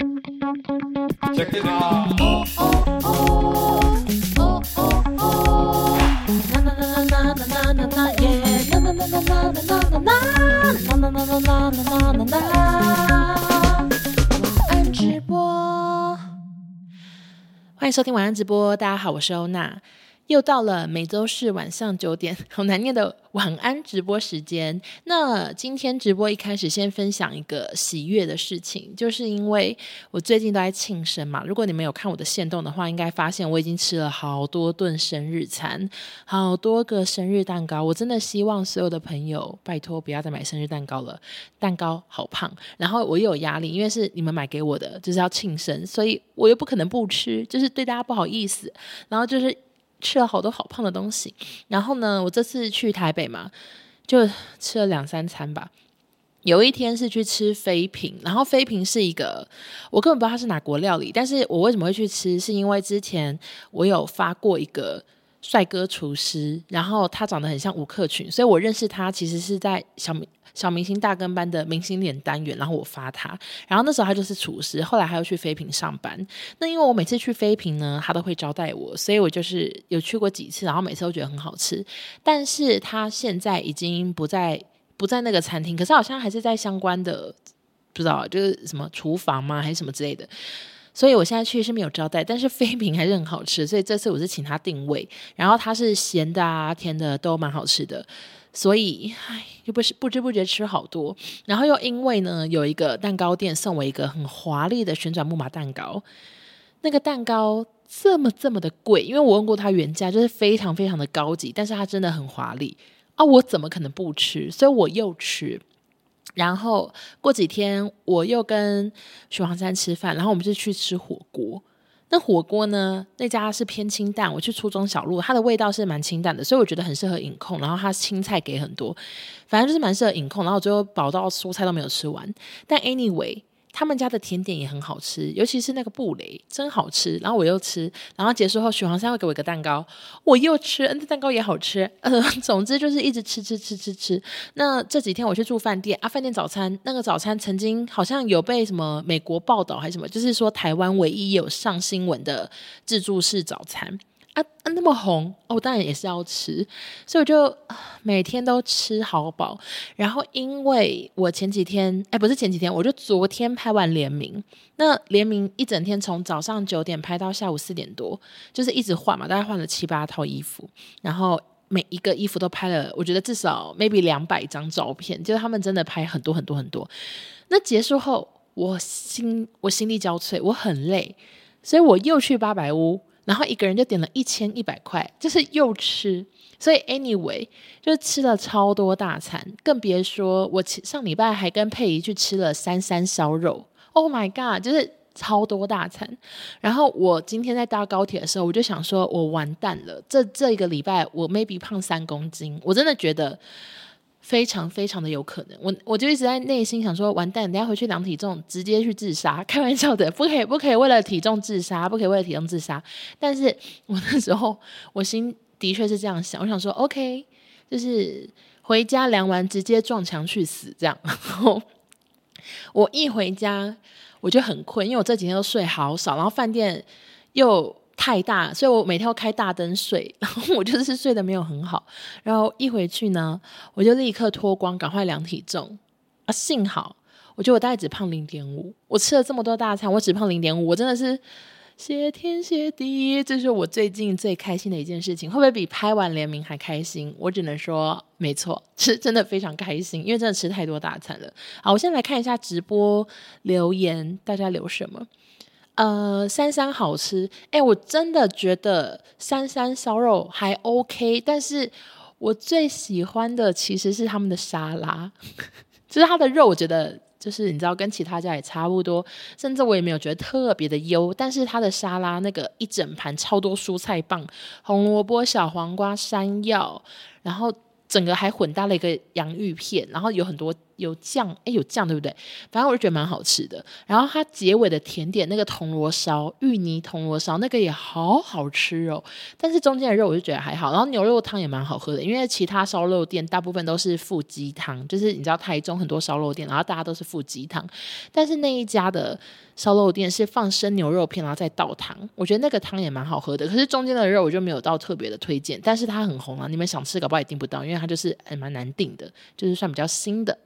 直播，欢迎收听晚安直播。大家好，我是欧娜。又到了每周四晚上九点，好难念的晚安直播时间。那今天直播一开始先分享一个喜悦的事情，就是因为我最近都在庆生嘛。如果你们有看我的线动的话，应该发现我已经吃了好多顿生日餐，好多个生日蛋糕。我真的希望所有的朋友拜托不要再买生日蛋糕了，蛋糕好胖。然后我又有压力，因为是你们买给我的，就是要庆生，所以我又不可能不吃，就是对大家不好意思。然后就是。吃了好多好胖的东西，然后呢，我这次去台北嘛，就吃了两三餐吧。有一天是去吃妃品，然后妃品是一个我根本不知道它是哪国料理，但是我为什么会去吃，是因为之前我有发过一个帅哥厨师，然后他长得很像吴克群，所以我认识他其实是在小米。小明星大跟班的明星脸单元，然后我发他，然后那时候他就是厨师，后来他又去妃品上班。那因为我每次去妃品呢，他都会招待我，所以我就是有去过几次，然后每次都觉得很好吃。但是他现在已经不在不在那个餐厅，可是好像还是在相关的，不知道就是什么厨房吗，还是什么之类的。所以我现在去是没有招待，但是妃品还是很好吃，所以这次我是请他定位，然后他是咸的啊、甜的都蛮好吃的。所以，唉，又不是不知不觉吃好多，然后又因为呢，有一个蛋糕店送我一个很华丽的旋转木马蛋糕，那个蛋糕这么这么的贵，因为我问过他原价，就是非常非常的高级，但是它真的很华丽啊，我怎么可能不吃？所以我又吃，然后过几天我又跟许黄山吃饭，然后我们就去吃火锅。那火锅呢？那家是偏清淡。我去初中小路，它的味道是蛮清淡的，所以我觉得很适合饮控。然后它青菜给很多，反正就是蛮适合饮控。然后最后饱到蔬菜都没有吃完。但 anyway。他们家的甜点也很好吃，尤其是那个布蕾，真好吃。然后我又吃，然后结束后，许黄山会给我一个蛋糕，我又吃，那蛋糕也好吃。呃，总之就是一直吃吃吃吃吃。那这几天我去住饭店啊，饭店早餐那个早餐曾经好像有被什么美国报道还是什么，就是说台湾唯一有上新闻的自助式早餐。啊，啊那么红哦，当然也是要吃，所以我就每天都吃好饱。然后因为我前几天，哎，不是前几天，我就昨天拍完联名。那联名一整天从早上九点拍到下午四点多，就是一直换嘛，大概换了七八套衣服。然后每一个衣服都拍了，我觉得至少 maybe 两百张照片，就是他们真的拍很多很多很多。那结束后，我心我心力交瘁，我很累，所以我又去八百屋。然后一个人就点了一千一百块，就是又吃，所以 anyway 就吃了超多大餐，更别说我上礼拜还跟佩仪去吃了三三烧肉，Oh my god，就是超多大餐。然后我今天在搭高铁的时候，我就想说，我完蛋了，这这一个礼拜我 maybe 胖三公斤，我真的觉得。非常非常的有可能，我我就一直在内心想说，完蛋，等下回去量体重，直接去自杀，开玩笑的，不可以，不可以为了体重自杀，不可以为了体重自杀。但是我那时候我心的确是这样想，我想说，OK，就是回家量完直接撞墙去死这样。然后我一回家我就很困，因为我这几天都睡好少，然后饭店又。太大，所以我每天要开大灯睡，然后我就是睡得没有很好。然后一回去呢，我就立刻脱光，赶快量体重啊！幸好，我觉得我大概只胖零点五。我吃了这么多大餐，我只胖零点五，我真的是谢天谢地，这是我最近最开心的一件事情。会不会比拍完联名还开心？我只能说没错，是真的非常开心，因为真的吃太多大餐了。好，我先来看一下直播留言，大家留什么？呃，三三好吃，哎，我真的觉得三三烧肉还 OK，但是我最喜欢的其实是他们的沙拉，就是它的肉，我觉得就是你知道跟其他家也差不多，甚至我也没有觉得特别的优，但是它的沙拉那个一整盘超多蔬菜棒，红萝卜、小黄瓜、山药，然后整个还混搭了一个洋芋片，然后有很多有酱，哎，有酱对不对？反正我就觉得蛮好吃的。然后它结尾的甜点那个铜锣烧，芋泥铜锣烧那个也好好吃哦。但是中间的肉我就觉得还好。然后牛肉汤也蛮好喝的，因为其他烧肉店大部分都是附鸡汤，就是你知道台中很多烧肉店，然后大家都是附鸡汤，但是那一家的烧肉店是放生牛肉片，然后再倒汤，我觉得那个汤也蛮好喝的。可是中间的肉我就没有到特别的推荐，但是它很红啊，你们想吃搞不好也订不到，因为它就是还蛮难订的，就是算比较新的。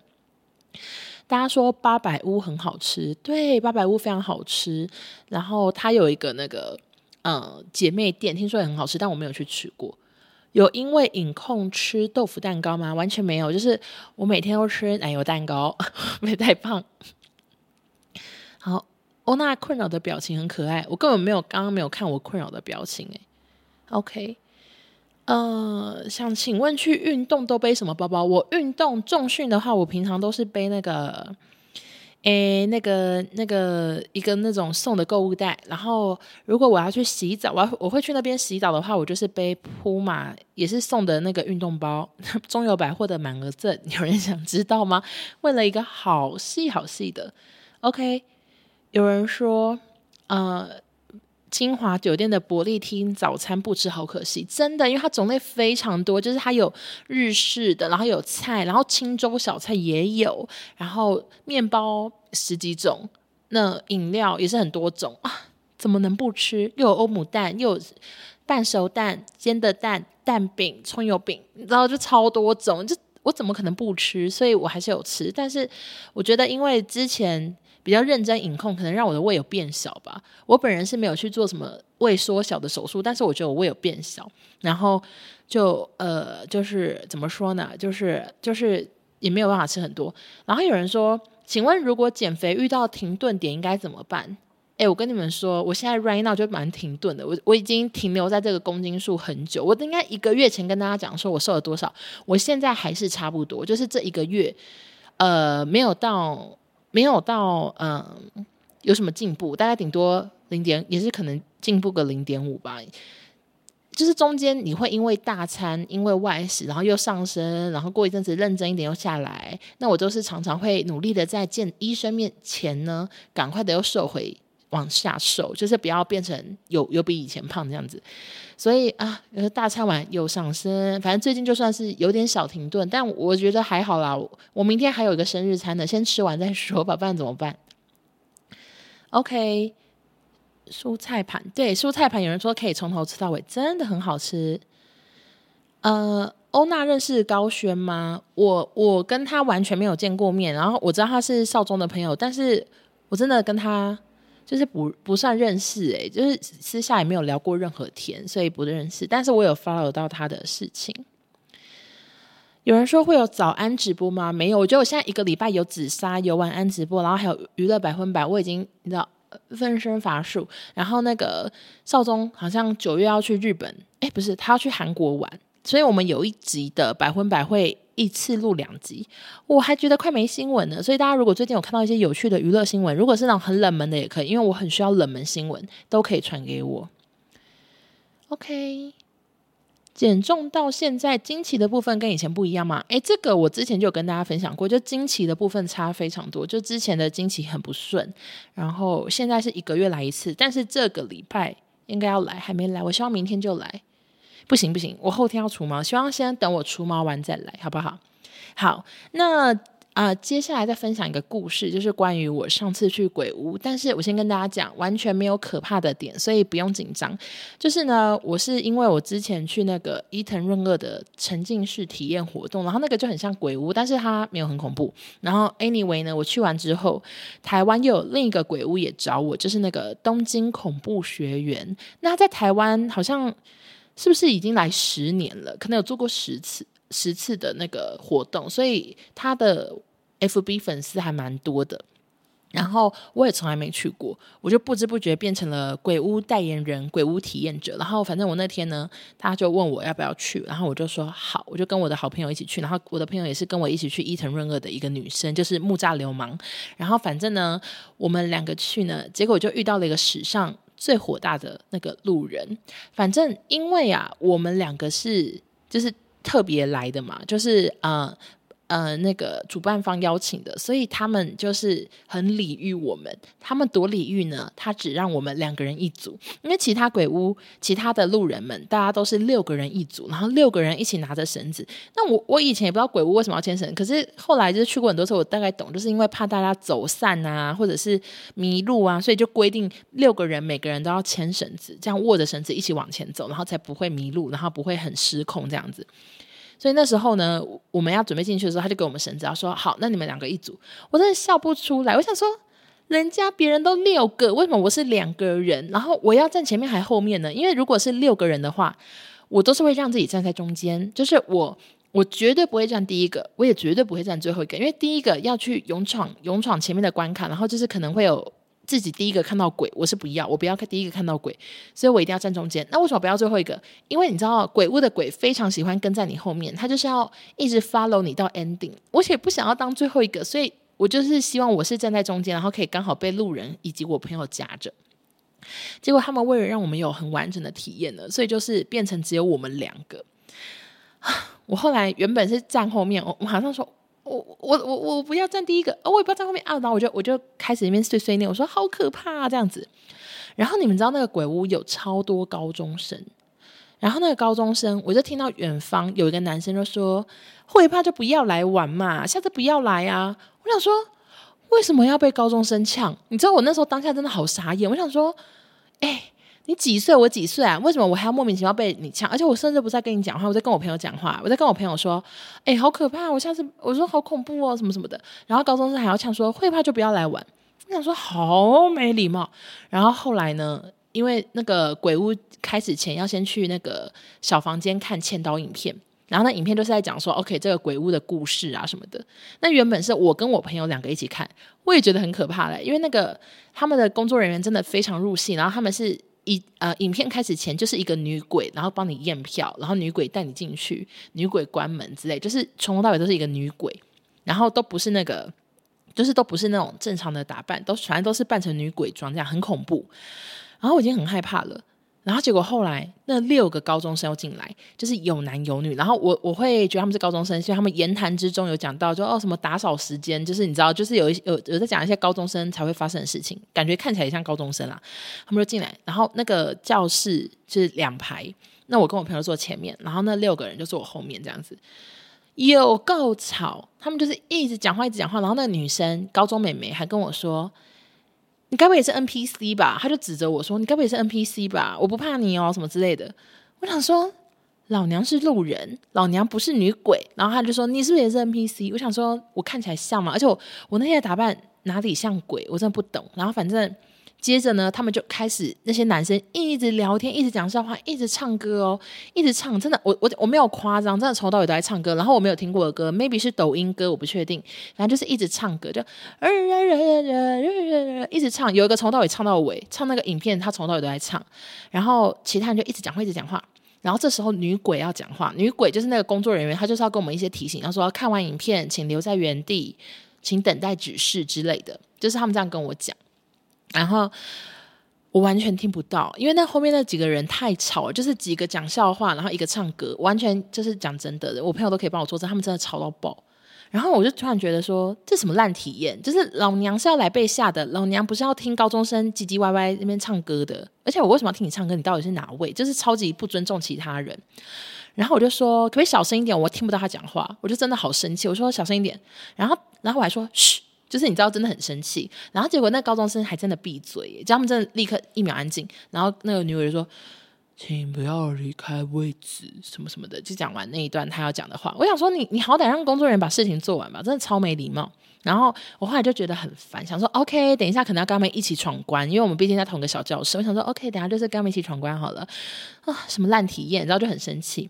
大家说八百屋很好吃，对，八百屋非常好吃。然后它有一个那个呃姐妹店，听说也很好吃，但我没有去吃过。有因为饮控吃豆腐蛋糕吗？完全没有，就是我每天都吃奶油蛋糕，没太胖。好。欧娜困扰的表情很可爱，我根本没有刚刚没有看我困扰的表情诶。OK，呃，想请问去运动都背什么包包？我运动重训的话，我平常都是背那个，诶，那个那个一个那种送的购物袋。然后如果我要去洗澡，我要我会去那边洗澡的话，我就是背铺马也是送的那个运动包，中友百货的满额赠。有人想知道吗？为了一个好细好细的，OK。有人说，呃，金华酒店的伯利厅早餐不吃好可惜，真的，因为它种类非常多，就是它有日式的，然后有菜，然后清粥小菜也有，然后面包十几种，那饮料也是很多种啊，怎么能不吃？又有欧姆蛋，又有半熟蛋、煎的蛋、蛋饼、葱油饼，然后就超多种，就我怎么可能不吃？所以我还是有吃，但是我觉得因为之前。比较认真饮控，可能让我的胃有变小吧。我本人是没有去做什么胃缩小的手术，但是我觉得我胃有变小，然后就呃，就是怎么说呢？就是就是也没有办法吃很多。然后有人说，请问如果减肥遇到停顿点应该怎么办？诶，我跟你们说，我现在 right now 就蛮停顿的。我我已经停留在这个公斤数很久。我应该一个月前跟大家讲说我瘦了多少，我现在还是差不多，就是这一个月呃没有到。没有到嗯，有什么进步？大概顶多零点，也是可能进步个零点五吧。就是中间你会因为大餐，因为外食，然后又上升，然后过一阵子认真一点又下来。那我都是常常会努力的在见医生面前呢，赶快的又瘦回往下瘦，就是不要变成有有比以前胖这样子。所以啊，大餐完又上升，反正最近就算是有点小停顿，但我觉得还好啦。我明天还有一个生日餐呢，先吃完再说吧，不然怎么办？OK，蔬菜盘，对，蔬菜盘，有人说可以从头吃到尾，真的很好吃。呃，欧娜认识高轩吗？我我跟他完全没有见过面，然后我知道他是少中的朋友，但是我真的跟他。就是不不算认识诶、就是私下也没有聊过任何天，所以不认识。但是我有 follow 到他的事情。有人说会有早安直播吗？没有，我觉得我现在一个礼拜有紫砂，有晚安直播，然后还有娱乐百分百，我已经你知道分身乏术。然后那个少宗好像九月要去日本，诶，不是，他要去韩国玩，所以我们有一集的百分百会。一次录两集，我还觉得快没新闻了。所以大家如果最近有看到一些有趣的娱乐新闻，如果是那种很冷门的也可以，因为我很需要冷门新闻，都可以传给我。OK，减重到现在，经期的部分跟以前不一样吗？诶，这个我之前就有跟大家分享过，就经期的部分差非常多。就之前的经期很不顺，然后现在是一个月来一次，但是这个礼拜应该要来，还没来。我希望明天就来。不行不行，我后天要除毛，希望先等我除毛完再来，好不好？好，那啊、呃，接下来再分享一个故事，就是关于我上次去鬼屋，但是我先跟大家讲，完全没有可怕的点，所以不用紧张。就是呢，我是因为我之前去那个伊藤润二的沉浸式体验活动，然后那个就很像鬼屋，但是它没有很恐怖。然后 anyway 呢，我去完之后，台湾又有另一个鬼屋也找我，就是那个东京恐怖学园。那在台湾好像。是不是已经来十年了？可能有做过十次、十次的那个活动，所以他的 FB 粉丝还蛮多的。然后我也从来没去过，我就不知不觉变成了鬼屋代言人、鬼屋体验者。然后反正我那天呢，他就问我要不要去，然后我就说好，我就跟我的好朋友一起去。然后我的朋友也是跟我一起去伊藤润二的一个女生，就是木栅流氓。然后反正呢，我们两个去呢，结果就遇到了一个史上。最火大的那个路人，反正因为啊，我们两个是就是特别来的嘛，就是啊呃，那个主办方邀请的，所以他们就是很礼遇我们。他们多礼遇呢？他只让我们两个人一组，因为其他鬼屋、其他的路人们，大家都是六个人一组，然后六个人一起拿着绳子。那我我以前也不知道鬼屋为什么要牵绳，可是后来就是去过很多次，我大概懂，就是因为怕大家走散啊，或者是迷路啊，所以就规定六个人每个人都要牵绳子，这样握着绳子一起往前走，然后才不会迷路，然后不会很失控这样子。所以那时候呢，我们要准备进去的时候，他就给我们绳子，然后说好，那你们两个一组。我真的笑不出来，我想说，人家别人都六个，为什么我是两个人？然后我要站前面还后面呢？因为如果是六个人的话，我都是会让自己站在中间，就是我，我绝对不会站第一个，我也绝对不会站最后一个，因为第一个要去勇闯勇闯前面的关卡，然后就是可能会有。自己第一个看到鬼，我是不要，我不要看第一个看到鬼，所以我一定要站中间。那为什么不要最后一个？因为你知道，鬼屋的鬼非常喜欢跟在你后面，他就是要一直 follow 你到 ending。我也不想要当最后一个，所以我就是希望我是站在中间，然后可以刚好被路人以及我朋友夹着。结果他们为了让我们有很完整的体验呢，所以就是变成只有我们两个。我后来原本是站后面，我马上说。我我我我不要站第一个，哦，我也不要站后面啊，然后我就我就开始里面碎碎念，我说好可怕啊这样子。然后你们知道那个鬼屋有超多高中生，然后那个高中生，我就听到远方有一个男生就说，会怕就不要来玩嘛，下次不要来啊。我想说，为什么要被高中生呛？你知道我那时候当下真的好傻眼，我想说，哎。你几岁？我几岁啊？为什么我还要莫名其妙被你呛？而且我甚至不在跟你讲话，我在跟我朋友讲话。我在跟我朋友说：“哎、好可怕！我下次我说好恐怖哦，什么什么的。”然后高中生还要呛说：“会怕就不要来玩。”我想说好没礼貌。然后后来呢？因为那个鬼屋开始前要先去那个小房间看千刀影片，然后那影片都是在讲说：“OK，这个鬼屋的故事啊什么的。”那原本是我跟我朋友两个一起看，我也觉得很可怕嘞，因为那个他们的工作人员真的非常入戏，然后他们是。一呃，影片开始前就是一个女鬼，然后帮你验票，然后女鬼带你进去，女鬼关门之类，就是从头到尾都是一个女鬼，然后都不是那个，就是都不是那种正常的打扮，都全都是扮成女鬼装，这样很恐怖，然后我已经很害怕了。然后结果后来那六个高中生要进来，就是有男有女。然后我我会觉得他们是高中生，所以他们言谈之中有讲到，就哦什么打扫时间，就是你知道，就是有一有有在讲一些高中生才会发生的事情，感觉看起来也像高中生啦。他们就进来，然后那个教室就是两排，那我跟我朋友坐前面，然后那六个人就坐我后面这样子，有够吵，他们就是一直讲话一直讲话，然后那个女生高中美眉还跟我说。你该不会也是 NPC 吧？他就指着我说：“你该不会也是 NPC 吧？我不怕你哦，什么之类的。”我想说，老娘是路人，老娘不是女鬼。然后他就说：“你是不是也是 NPC？” 我想说，我看起来像吗？而且我我那天的打扮哪里像鬼？我真的不懂。然后反正。接着呢，他们就开始那些男生一直聊天，一直讲笑话，一直唱歌哦，一直唱。真的，我我我没有夸张，真的从头到尾都在唱歌。然后我没有听过的歌，maybe 是抖音歌，我不确定。然后就是一直唱歌，就一直唱。有一个从头到尾唱到尾，唱那个影片，他从头到尾都在唱。然后其他人就一直讲话，一直讲话。然后这时候女鬼要讲话，女鬼就是那个工作人员，她就是要给我们一些提醒，她说看完影片请留在原地，请等待指示之类的，就是他们这样跟我讲。然后我完全听不到，因为那后面那几个人太吵了，就是几个讲笑话，然后一个唱歌，完全就是讲真的，我朋友都可以帮我作证，他们真的吵到爆。然后我就突然觉得说，这什么烂体验？就是老娘是要来被吓的，老娘不是要听高中生唧唧歪歪那边唱歌的。而且我为什么要听你唱歌？你到底是哪位？就是超级不尊重其他人。然后我就说，可不可以小声一点？我听不到他讲话，我就真的好生气。我说小声一点。然后，然后我还说嘘。就是你知道，真的很生气，然后结果那高中生还真的闭嘴，叫他们真的立刻一秒安静。然后那个女鬼就说：“请不要离开位置，什么什么的。”就讲完那一段他要讲的话。我想说你，你好歹让工作人员把事情做完吧，真的超没礼貌。然后我后来就觉得很烦，想说：“OK，等一下可能要跟他们一起闯关，因为我们毕竟在同个小教室。”我想说：“OK，等下就是跟他们一起闯关好了。”啊，什么烂体验，然后就很生气。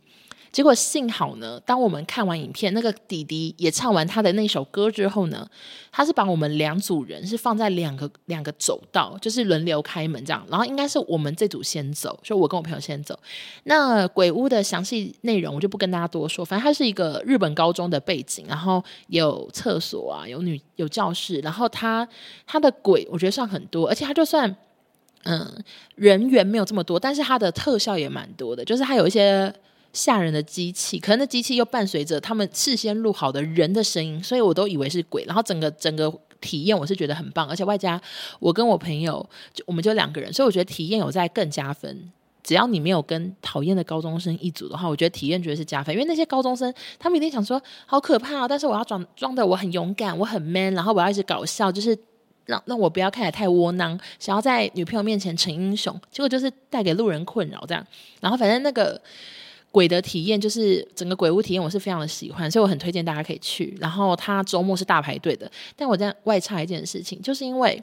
结果幸好呢，当我们看完影片，那个弟弟也唱完他的那首歌之后呢，他是把我们两组人是放在两个两个走道，就是轮流开门这样，然后应该是我们这组先走，就我跟我朋友先走。那鬼屋的详细内容我就不跟大家多说，反正它是一个日本高中的背景，然后有厕所啊，有女有教室，然后他他的鬼我觉得算很多，而且他就算嗯人员没有这么多，但是它的特效也蛮多的，就是它有一些。吓人的机器，可能那机器又伴随着他们事先录好的人的声音，所以我都以为是鬼。然后整个整个体验我是觉得很棒，而且外加我跟我朋友就我们就两个人，所以我觉得体验有在更加分。只要你没有跟讨厌的高中生一组的话，我觉得体验绝对是加分。因为那些高中生他们一定想说好可怕啊，但是我要装装的我很勇敢，我很 man，然后我要一直搞笑，就是。让让我不要看起来太窝囊，想要在女朋友面前逞英雄，结果就是带给路人困扰这样。然后反正那个鬼的体验，就是整个鬼屋体验，我是非常的喜欢，所以我很推荐大家可以去。然后他周末是大排队的，但我在外插一件事情，就是因为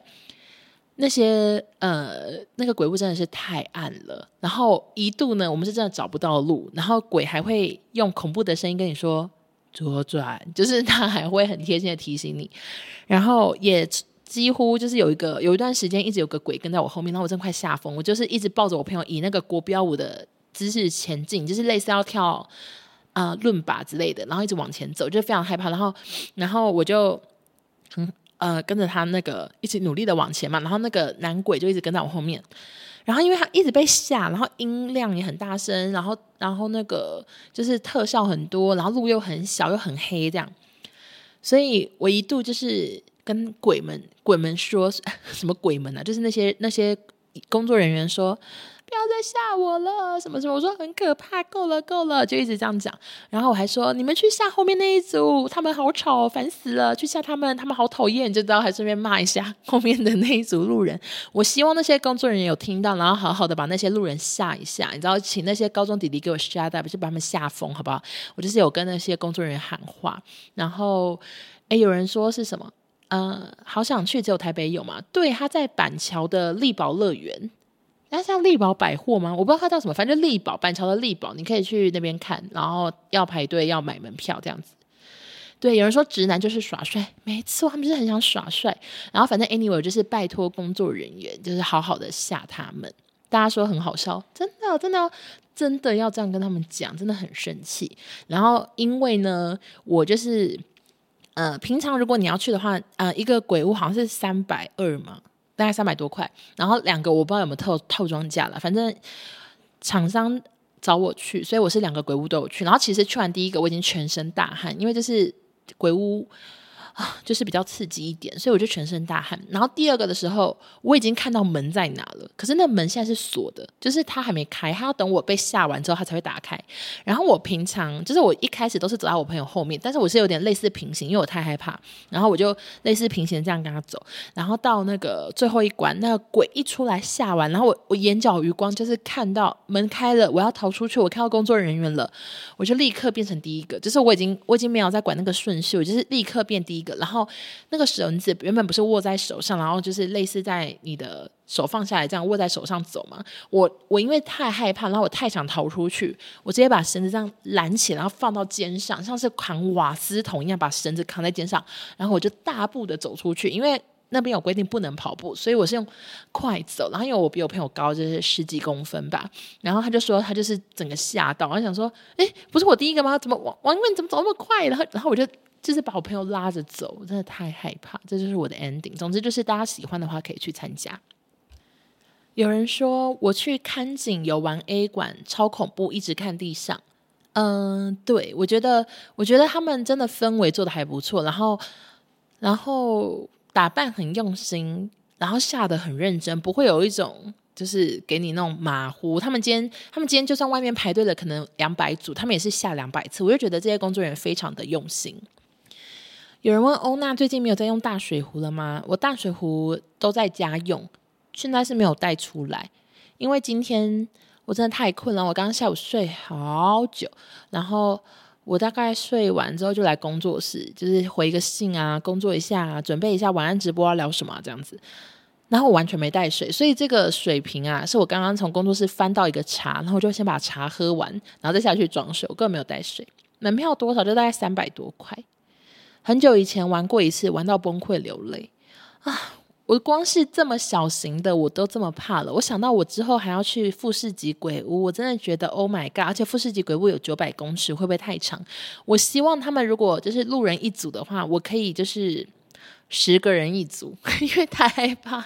那些呃那个鬼屋真的是太暗了，然后一度呢我们是真的找不到路，然后鬼还会用恐怖的声音跟你说左转，就是他还会很贴心的提醒你，然后也。几乎就是有一个有一段时间一直有个鬼跟在我后面，然后我真快吓疯，我就是一直抱着我朋友以那个国标舞的姿势前进，就是类似要跳啊伦巴之类的，然后一直往前走，就非常害怕。然后然后我就嗯呃跟着他那个一起努力的往前嘛，然后那个男鬼就一直跟在我后面，然后因为他一直被吓，然后音量也很大声，然后然后那个就是特效很多，然后路又很小又很黑这样，所以我一度就是。跟鬼们鬼们说什么鬼们啊？就是那些那些工作人员说不要再吓我了，什么什么？我说很可怕，够了够了，就一直这样讲。然后我还说你们去吓后面那一组，他们好吵，烦死了，去吓他们，他们好讨厌，就知道还顺便骂一下后面的那一组路人。我希望那些工作人员有听到，然后好好的把那些路人吓一下，你知道，请那些高中弟弟给我 shut up，就把他们吓疯，好不好？我就是有跟那些工作人员喊话。然后，诶，有人说是什么？呃，好想去，只有台北有嘛？对，他在板桥的丽宝乐园，那像力宝百货吗？我不知道它叫什么，反正力宝板桥的力宝，你可以去那边看，然后要排队要买门票这样子。对，有人说直男就是耍帅，没错，他们就是很想耍帅。然后反正 anyway 就是拜托工作人员，就是好好的吓他们。大家说很好笑，真的真的真的要这样跟他们讲，真的很生气。然后因为呢，我就是。呃，平常如果你要去的话，呃，一个鬼屋好像是三百二嘛，大概三百多块。然后两个我不知道有没有套套装价了，反正厂商找我去，所以我是两个鬼屋都有去。然后其实去完第一个，我已经全身大汗，因为这是鬼屋。就是比较刺激一点，所以我就全身大汗。然后第二个的时候，我已经看到门在哪了，可是那门现在是锁的，就是它还没开，它要等我被吓完之后，它才会打开。然后我平常就是我一开始都是走在我朋友后面，但是我是有点类似平行，因为我太害怕，然后我就类似平行这样跟他走。然后到那个最后一关，那个鬼一出来吓完，然后我我眼角余光就是看到门开了，我要逃出去，我看到工作人员了，我就立刻变成第一个，就是我已经我已经没有在管那个顺序，我就是立刻变第一个。然后那个绳子原本不是握在手上，然后就是类似在你的手放下来这样握在手上走嘛。我我因为太害怕，然后我太想逃出去，我直接把绳子这样拦起，然后放到肩上，像是扛瓦斯桶一样，把绳子扛在肩上，然后我就大步的走出去。因为那边有规定不能跑步，所以我是用快走。然后因为我比我朋友高，就是十几公分吧，然后他就说他就是整个吓到，我想说，哎，不是我第一个吗？怎么王王英文怎么走那么快？然后然后我就。就是把我朋友拉着走，真的太害怕。这就是我的 ending。总之就是大家喜欢的话可以去参加。有人说我去看景游玩 A 馆超恐怖，一直看地上。嗯，对，我觉得我觉得他们真的氛围做的还不错，然后然后打扮很用心，然后下得很认真，不会有一种就是给你那种马虎。他们今天他们今天就算外面排队了，可能两百组，他们也是下两百次。我就觉得这些工作人员非常的用心。有人问欧娜最近没有在用大水壶了吗？我大水壶都在家用，现在是没有带出来，因为今天我真的太困了。我刚刚下午睡好久，然后我大概睡完之后就来工作室，就是回一个信啊，工作一下，准备一下晚安直播要聊什么这样子。然后我完全没带水，所以这个水瓶啊，是我刚刚从工作室翻到一个茶，然后我就先把茶喝完，然后再下去装水。我根本没有带水。门票多少？就大概三百多块。很久以前玩过一次，玩到崩溃流泪啊！我光是这么小型的，我都这么怕了。我想到我之后还要去富士级鬼屋，我真的觉得 Oh my God！而且富士级鬼屋有九百公尺，会不会太长？我希望他们如果就是路人一组的话，我可以就是十个人一组，因为太害怕。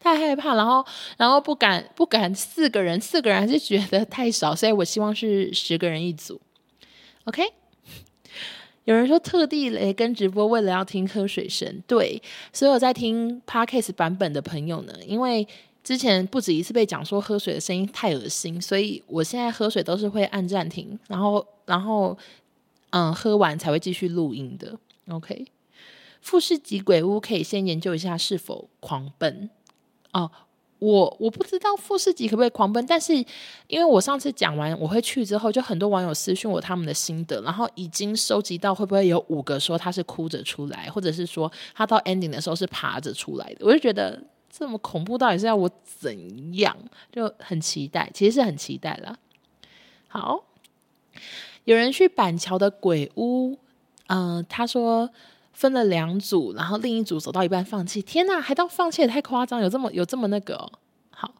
太害怕，然后然后不敢不敢四个人，四个人还是觉得太少，所以我希望是十个人一组。OK，有人说特地来跟直播，为了要听喝水声。对，所有在听 Podcast 版本的朋友呢，因为之前不止一次被讲说喝水的声音太恶心，所以我现在喝水都是会按暂停，然后然后嗯喝完才会继续录音的。OK，富士急鬼屋可以先研究一下是否狂奔。哦，我我不知道富士急可不可以狂奔，但是因为我上次讲完我会去之后，就很多网友私讯我他们的心得，然后已经收集到会不会有五个说他是哭着出来，或者是说他到 ending 的时候是爬着出来的，我就觉得这么恐怖，到底是要我怎样？就很期待，其实是很期待了。好，有人去板桥的鬼屋，嗯、他说。分了两组，然后另一组走到一半放弃。天哪，还到放弃也太夸张，有这么有这么那个？好，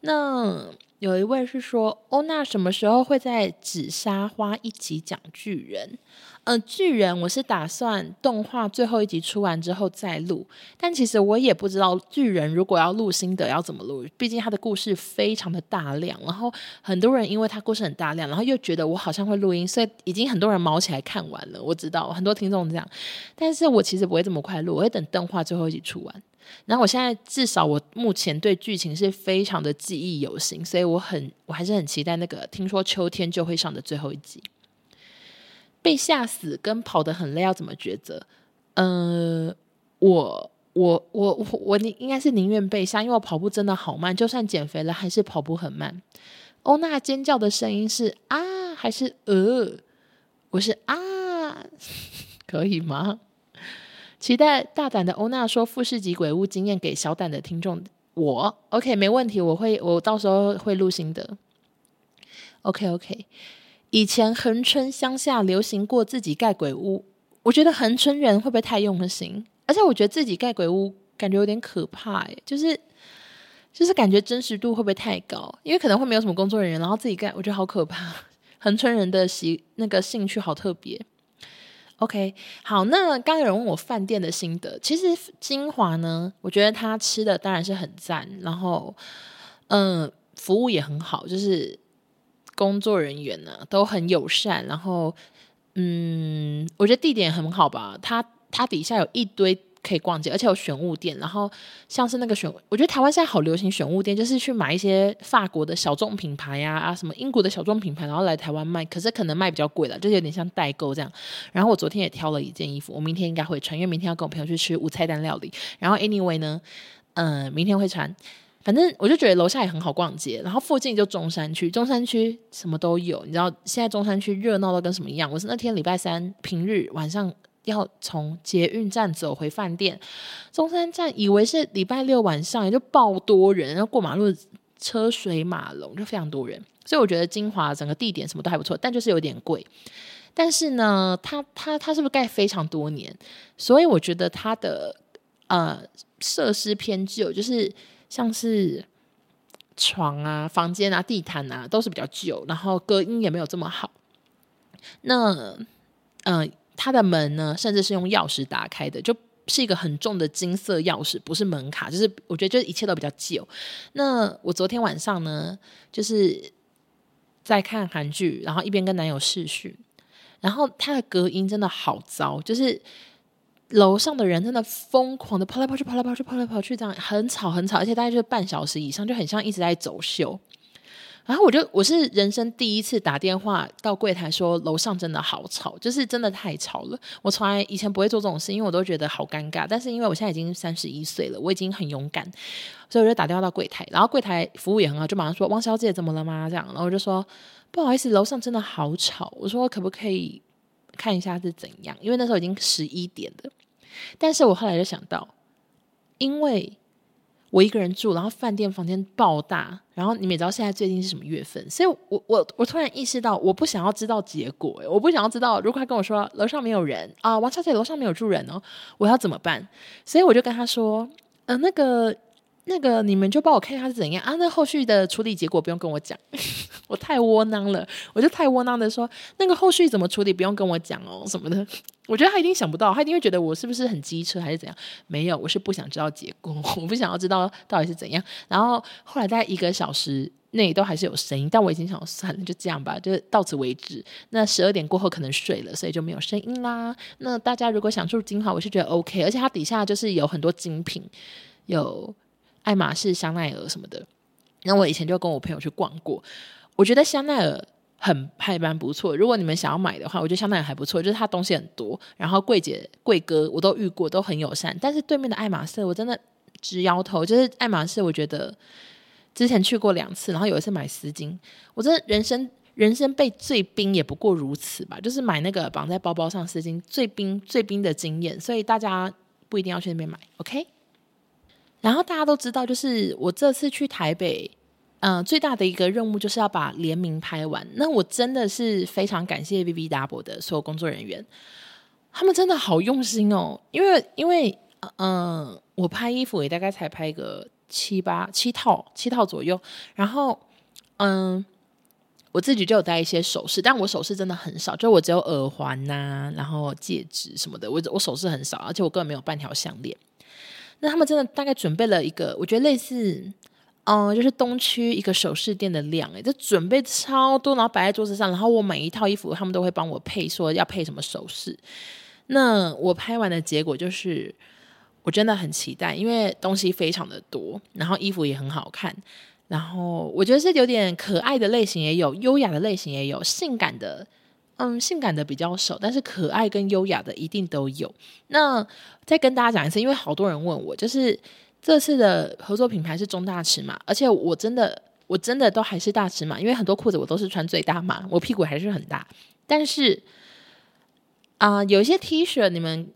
那有一位是说，欧娜什么时候会在紫砂花一集讲巨人？呃，巨人我是打算动画最后一集出完之后再录，但其实我也不知道巨人如果要录心得要怎么录，毕竟他的故事非常的大量，然后很多人因为他故事很大量，然后又觉得我好像会录音，所以已经很多人卯起来看完了。我知道很多听众这样，但是我其实不会这么快录，我会等动画最后一集出完。然后我现在至少我目前对剧情是非常的记忆犹新，所以我很我还是很期待那个听说秋天就会上的最后一集。被吓死跟跑得很累要怎么抉择？呃，我我我我我宁应该是宁愿被吓，因为我跑步真的好慢，就算减肥了还是跑步很慢。欧娜尖叫的声音是啊还是呃？我是啊，可以吗？期待大胆的欧娜说富士级鬼屋经验给小胆的听众。我 OK 没问题，我会我到时候会录心得。OK OK。以前恒春乡下流行过自己盖鬼屋，我觉得恒春人会不会太用心？而且我觉得自己盖鬼屋感觉有点可怕，诶，就是就是感觉真实度会不会太高？因为可能会没有什么工作人员，然后自己盖，我觉得好可怕。恒春人的习那个兴趣好特别。OK，好，那刚有人问我饭店的心得，其实金华呢，我觉得他吃的当然是很赞，然后嗯、服务也很好，就是。工作人员呢都很友善，然后嗯，我觉得地点很好吧。他他底下有一堆可以逛街，而且有选物店。然后像是那个选，我觉得台湾现在好流行选物店，就是去买一些法国的小众品牌呀啊，什么英国的小众品牌，然后来台湾卖。可是可能卖比较贵了，就是有点像代购这样。然后我昨天也挑了一件衣服，我明天应该会穿，因为明天要跟我朋友去吃无菜单料理。然后 anyway 呢，嗯、明天会穿。反正我就觉得楼下也很好逛街，然后附近就中山区，中山区什么都有。你知道现在中山区热闹到跟什么一样？我是那天礼拜三平日晚上要从捷运站走回饭店，中山站以为是礼拜六晚上，也就爆多人，然后过马路车水马龙，就非常多人。所以我觉得金华整个地点什么都还不错，但就是有点贵。但是呢，它它它是不是盖非常多年？所以我觉得它的呃设施偏旧，就是。像是床啊、房间啊、地毯啊，都是比较旧，然后隔音也没有这么好。那，嗯、它的门呢，甚至是用钥匙打开的，就是一个很重的金色钥匙，不是门卡。就是我觉得，就是一切都比较旧。那我昨天晚上呢，就是在看韩剧，然后一边跟男友视讯，然后它的隔音真的好糟，就是。楼上的人真的疯狂的跑来跑去，跑来跑去，跑来跑去，这样很吵很吵，而且大概就是半小时以上，就很像一直在走秀。然后我就我是人生第一次打电话到柜台说楼上真的好吵，就是真的太吵了。我从来以前不会做这种事，因为我都觉得好尴尬。但是因为我现在已经三十一岁了，我已经很勇敢，所以我就打电话到柜台，然后柜台服务也很好，就马上说汪小姐怎么了吗？这样，然后我就说不好意思，楼上真的好吵。我说可不可以看一下是怎样？因为那时候已经十一点了。但是我后来就想到，因为我一个人住，然后饭店房间爆大，然后你们也知道现在最近是什么月份，所以我我我突然意识到，我不想要知道结果，我不想要知道，如果他跟我说楼上没有人啊，王小姐楼上没有住人哦，我要怎么办？所以我就跟他说，呃，那个那个，你们就帮我看一下是怎样啊？那后续的处理结果不用跟我讲，我太窝囊了，我就太窝囊的说，那个后续怎么处理不用跟我讲哦什么的。我觉得他一定想不到，他一定会觉得我是不是很机车还是怎样？没有，我是不想知道结果，我不想要知道到底是怎样。然后后来大概一个小时内都还是有声音，但我已经想算了，就这样吧，就到此为止。那十二点过后可能睡了，所以就没有声音啦。那大家如果想住金华，我是觉得 OK，而且它底下就是有很多精品，有爱马仕、香奈儿什么的。那我以前就跟我朋友去逛过，我觉得香奈儿很还蛮不错。如果你们想要买的话，我觉得香奈儿还不错，就是它东西很多，然后柜姐柜哥我都遇过，都很友善。但是对面的爱马仕，我真的直摇头。就是爱马仕，我觉得之前去过两次，然后有一次买丝巾，我真的人生人生被最冰也不过如此吧。就是买那个绑在包包上丝巾，最冰最冰的经验。所以大家不一定要去那边买，OK？然后大家都知道，就是我这次去台北，嗯、最大的一个任务就是要把联名拍完。那我真的是非常感谢 VVDouble 的所有工作人员，他们真的好用心哦。因为因为嗯、我拍衣服也大概才拍个七八七套七套左右，然后嗯、我自己就有带一些首饰，但我首饰真的很少，就我只有耳环呐、然后戒指什么的，我我首饰很少，而且我根本没有半条项链。那他们真的大概准备了一个，我觉得类似，嗯，就是东区一个首饰店的量，诶，就准备超多，然后摆在桌子上，然后我每一套衣服，他们都会帮我配，说要配什么首饰。那我拍完的结果就是，我真的很期待，因为东西非常的多，然后衣服也很好看，然后我觉得是有点可爱的类型也有，优雅的类型也有，性感的。嗯，性感的比较少，但是可爱跟优雅的一定都有。那再跟大家讲一次，因为好多人问我，就是这次的合作品牌是中大尺码，而且我真的我真的都还是大尺码，因为很多裤子我都是穿最大码，我屁股还是很大。但是啊、有一些 T 恤你们。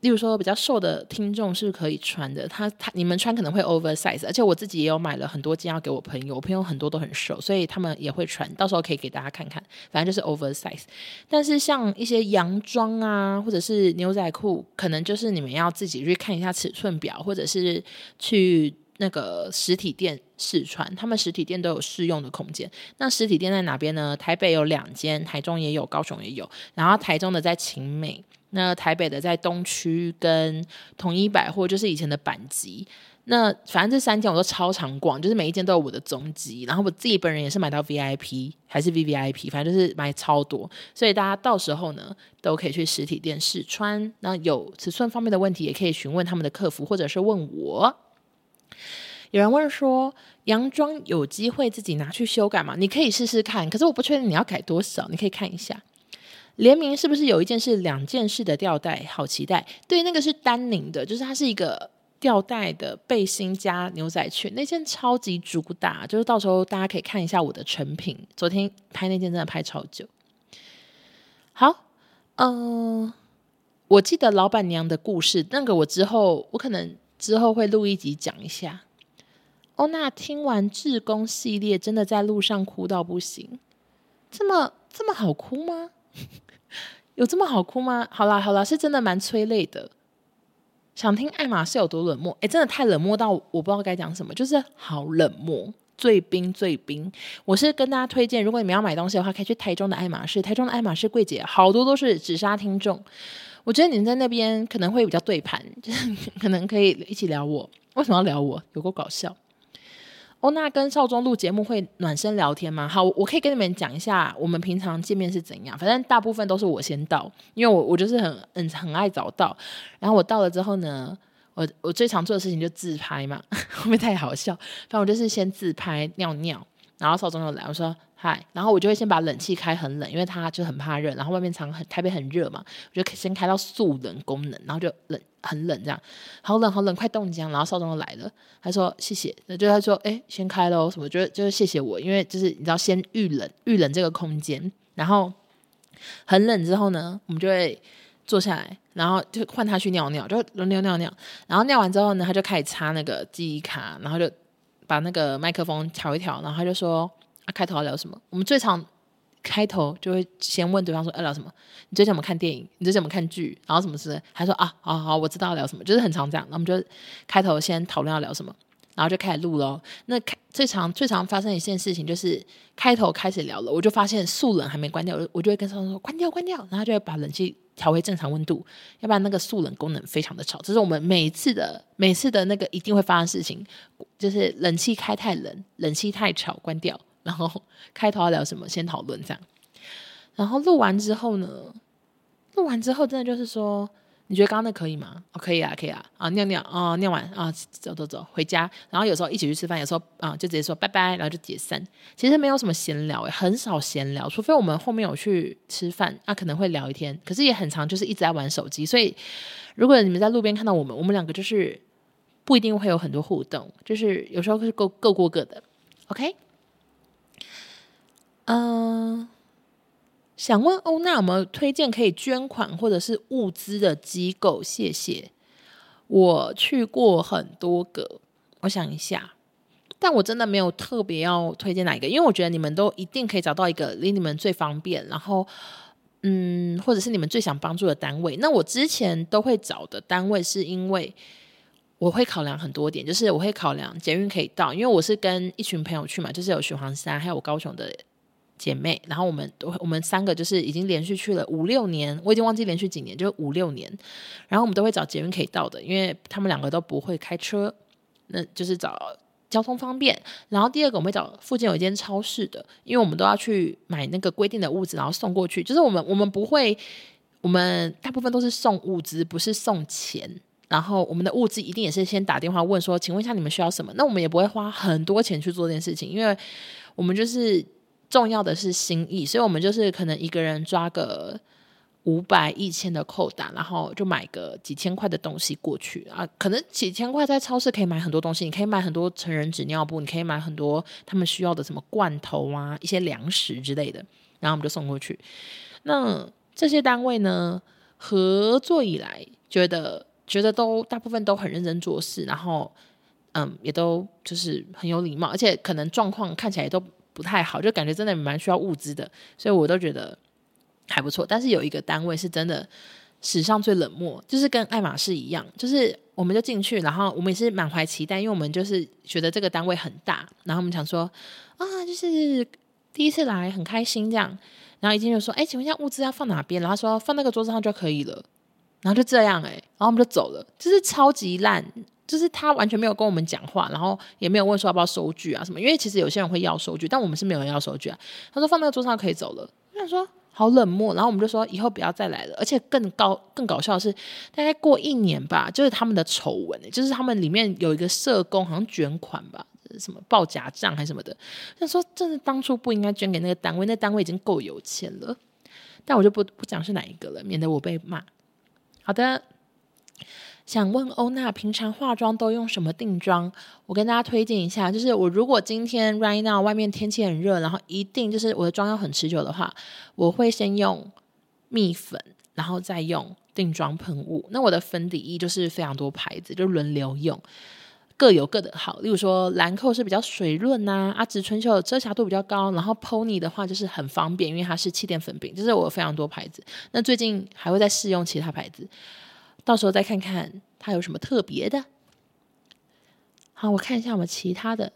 例如说，比较瘦的听众是可以穿的，他他你们穿可能会 oversize，而且我自己也有买了很多件要给我朋友，我朋友很多都很瘦，所以他们也会穿，到时候可以给大家看看，反正就是 oversize。但是像一些洋装啊，或者是牛仔裤，可能就是你们要自己去看一下尺寸表，或者是去那个实体店试穿，他们实体店都有试用的空间。那实体店在哪边呢？台北有两间，台中也有，高雄也有，然后台中的在晴美。那台北的在东区跟统一百货，就是以前的板级。那反正这三间我都超常逛，就是每一间都有我的踪迹。然后我自己本人也是买到 VIP 还是 VVIP，反正就是买超多。所以大家到时候呢，都可以去实体店试穿。那有尺寸方面的问题，也可以询问他们的客服，或者是问我。有人问说，洋装有机会自己拿去修改吗？你可以试试看，可是我不确定你要改多少，你可以看一下。联名是不是有一件是两件式的吊带？好期待！对，那个是丹宁的，就是它是一个吊带的背心加牛仔裙，那件超级主打，就是到时候大家可以看一下我的成品。昨天拍那件真的拍超久。好，嗯、我记得老板娘的故事，那个我之后我可能之后会录一集讲一下。哦，那听完志工系列，真的在路上哭到不行，这么这么好哭吗？有这么好哭吗？好啦好啦，是真的蛮催泪的。想听爱马仕有多冷漠？诶，真的太冷漠到我不知道该讲什么，就是好冷漠，最冰最冰。我是跟大家推荐，如果你们要买东西的话，可以去台中的爱马仕。台中的爱马仕柜姐好多都是纸扎听众，我觉得你们在那边可能会比较对盘，就是 可能可以一起聊我。为什么要聊我？有够搞笑。欧娜跟少宗录节目会暖身聊天吗？好，我可以跟你们讲一下我们平常见面是怎样。反正大部分都是我先到，因为我我就是很很很爱早到。然后我到了之后呢，我我最常做的事情就自拍嘛，会不会太好笑？反正我就是先自拍尿尿，然后少宗又来，我说嗨，然后我就会先把冷气开很冷，因为他就很怕热，然后外面常很台北很热嘛，我就先开到速冷功能，然后就冷。很冷，这样好冷好冷，快冻僵。然后少宗来了，他说谢谢，那就他说哎、先开喽什么，就就是谢谢我，因为就是你知道先预冷预冷这个空间，然后很冷之后呢，我们就会坐下来，然后就换他去尿尿，就轮流尿尿，然后尿完之后呢，他就开始插那个记忆卡，然后就把那个麦克风调一调，然后他就说啊，开头要聊什么？我们最常。开头就会先问对方说要聊什么？你最近有没看电影？你最近有没看剧？然后什么事？他说啊，好好，我知道聊什么，就是很常这样。那我们就开头先讨论要聊什么，然后就开始录喽。那开最常最常发生一件事情就是开头开始聊了，我就发现素冷还没关掉，我就会跟他说关掉关掉，然后就会把冷气调回正常温度，要不然那个速冷功能非常的吵。这是我们每次的 每次的那个一定会发生事情，就是冷气开太冷，冷气太吵，关掉。然后开头要聊什么，先讨论这样。然后录完之后呢，录完之后真的就是说。你觉得刚刚那可以吗？哦，可以啊，可以啊，啊，尿尿啊，尿完啊，走走走，回家。然后有时候一起去吃饭，有时候啊，就直接说拜拜，然后就解散。其实没有什么闲聊，很少闲聊，除非我们后面有去吃饭，那、啊、可能会聊一天。可是也很常，就是一直在玩手机。所以如果你们在路边看到我们，我们两个就是不一定会有很多互动，就是有时候是各各过各的。OK，嗯、想问欧娜有没有推荐可以捐款或者是物资的机构？谢谢。我去过很多个，我想一下，但我真的没有特别要推荐哪一个，因为我觉得你们都一定可以找到一个离你们最方便，然后嗯，或者是你们最想帮助的单位。那我之前都会找的单位，是因为我会考量很多点，就是我会考量捷运可以到，因为我是跟一群朋友去嘛，就是有许黄山，还有我高雄的。姐妹，然后我们都我们三个就是已经连续去了五六年，我已经忘记连续几年，就是五六年。然后我们都会找捷运可以到的，因为他们两个都不会开车，那就是找交通方便。然后第二个我们会找附近有一间超市的，因为我们都要去买那个规定的物资，然后送过去。就是我们我们不会，我们大部分都是送物资，不是送钱。然后我们的物资一定也是先打电话问说，请问一下你们需要什么？那我们也不会花很多钱去做这件事情，因为我们就是。重要的是心意，所以我们就是可能一个人抓个五百、一千的扣打，然后就买个几千块的东西过去啊。可能几千块在超市可以买很多东西，你可以买很多成人纸尿布，你可以买很多他们需要的什么罐头啊、一些粮食之类的，然后我们就送过去。那这些单位呢，合作以来，觉得觉得都大部分都很认真做事，然后嗯，也都就是很有礼貌，而且可能状况看起来都。不太好，就感觉真的蛮需要物资的，所以我都觉得还不错。但是有一个单位是真的史上最冷漠，就是跟爱马仕一样，就是我们就进去，然后我们也是满怀期待，因为我们就是觉得这个单位很大，然后我们想说啊，就是第一次来很开心这样，然后一进去就说，哎，请问一下物资要放哪边？然后说放那个桌子上就可以了，然后就这样哎，然后我们就走了，就是超级烂。就是他完全没有跟我们讲话，然后也没有问说要不要收据啊什么，因为其实有些人会要收据，但我们是没有人要收据啊。他说放那个桌上可以走了，我想说好冷漠，然后我们就说以后不要再来了。而且更高更搞笑的是，大概过一年吧，就是他们的丑闻，就是他们里面有一个社工好像捐款吧，什么报假账还是什么的。他说真的当初不应该捐给那个单位，那单位已经够有钱了。但我就不不讲是哪一个了，免得我被骂。好的。想问欧娜，平常化妆都用什么定妆？我跟大家推荐一下，就是我如果今天 right now 外面天气很热，然后一定就是我的妆要很持久的话，我会先用蜜粉，然后再用定妆喷雾。那我的粉底液就是非常多牌子，就轮流用，各有各的好。例如说兰蔻是比较水润呐、啊，啊植春秀遮瑕度比较高，然后 Pony 的话就是很方便，因为它是气垫粉饼，就是我有非常多牌子。那最近还会再试用其他牌子。到时候再看看它有什么特别的。好，我看一下我们其他的。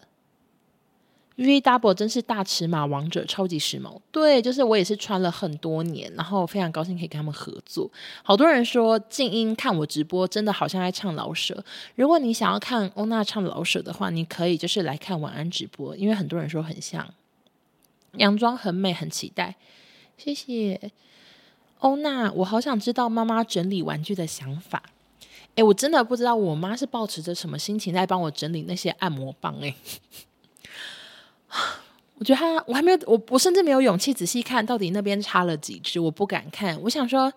V Double 真是大尺码王者，超级时髦。对，就是我也是穿了很多年，然后非常高兴可以跟他们合作。好多人说静音看我直播，真的好像在唱老舍。如果你想要看欧娜唱老舍的话，你可以就是来看晚安直播，因为很多人说很像。洋装很美，很期待。谢谢。欧娜，我好想知道妈妈整理玩具的想法。哎，我真的不知道我妈是抱持着什么心情在帮我整理那些按摩棒。哎。我觉得她，我还没有，我我甚至没有勇气仔细看到底那边插了几只，我不敢看。我想说。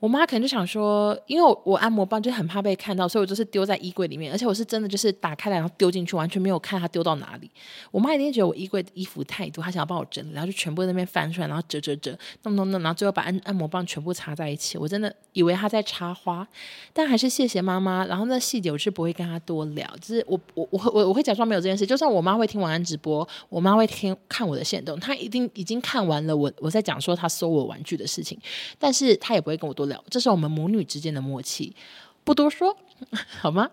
我妈可能就想说，因为我我按摩棒就很怕被看到，所以我就是丢在衣柜里面，而且我是真的就是打开来然后丢进去，完全没有看它丢到哪里。我妈一定觉得我衣柜的衣服太多，她想要帮我整理，然后就全部在那边翻出来，然后折折折，弄弄弄，然后最后把按按摩棒全部插在一起。我真的以为她在插花，但还是谢谢妈妈。然后那细节我是不会跟她多聊，就是我我我我我会假装没有这件事。就算我妈会听晚安直播，我妈会听看我的线动，她一定已经看完了我我在讲说她收我玩具的事情，但是她也不会跟我多。这是我们母女之间的默契，不多说，好吗？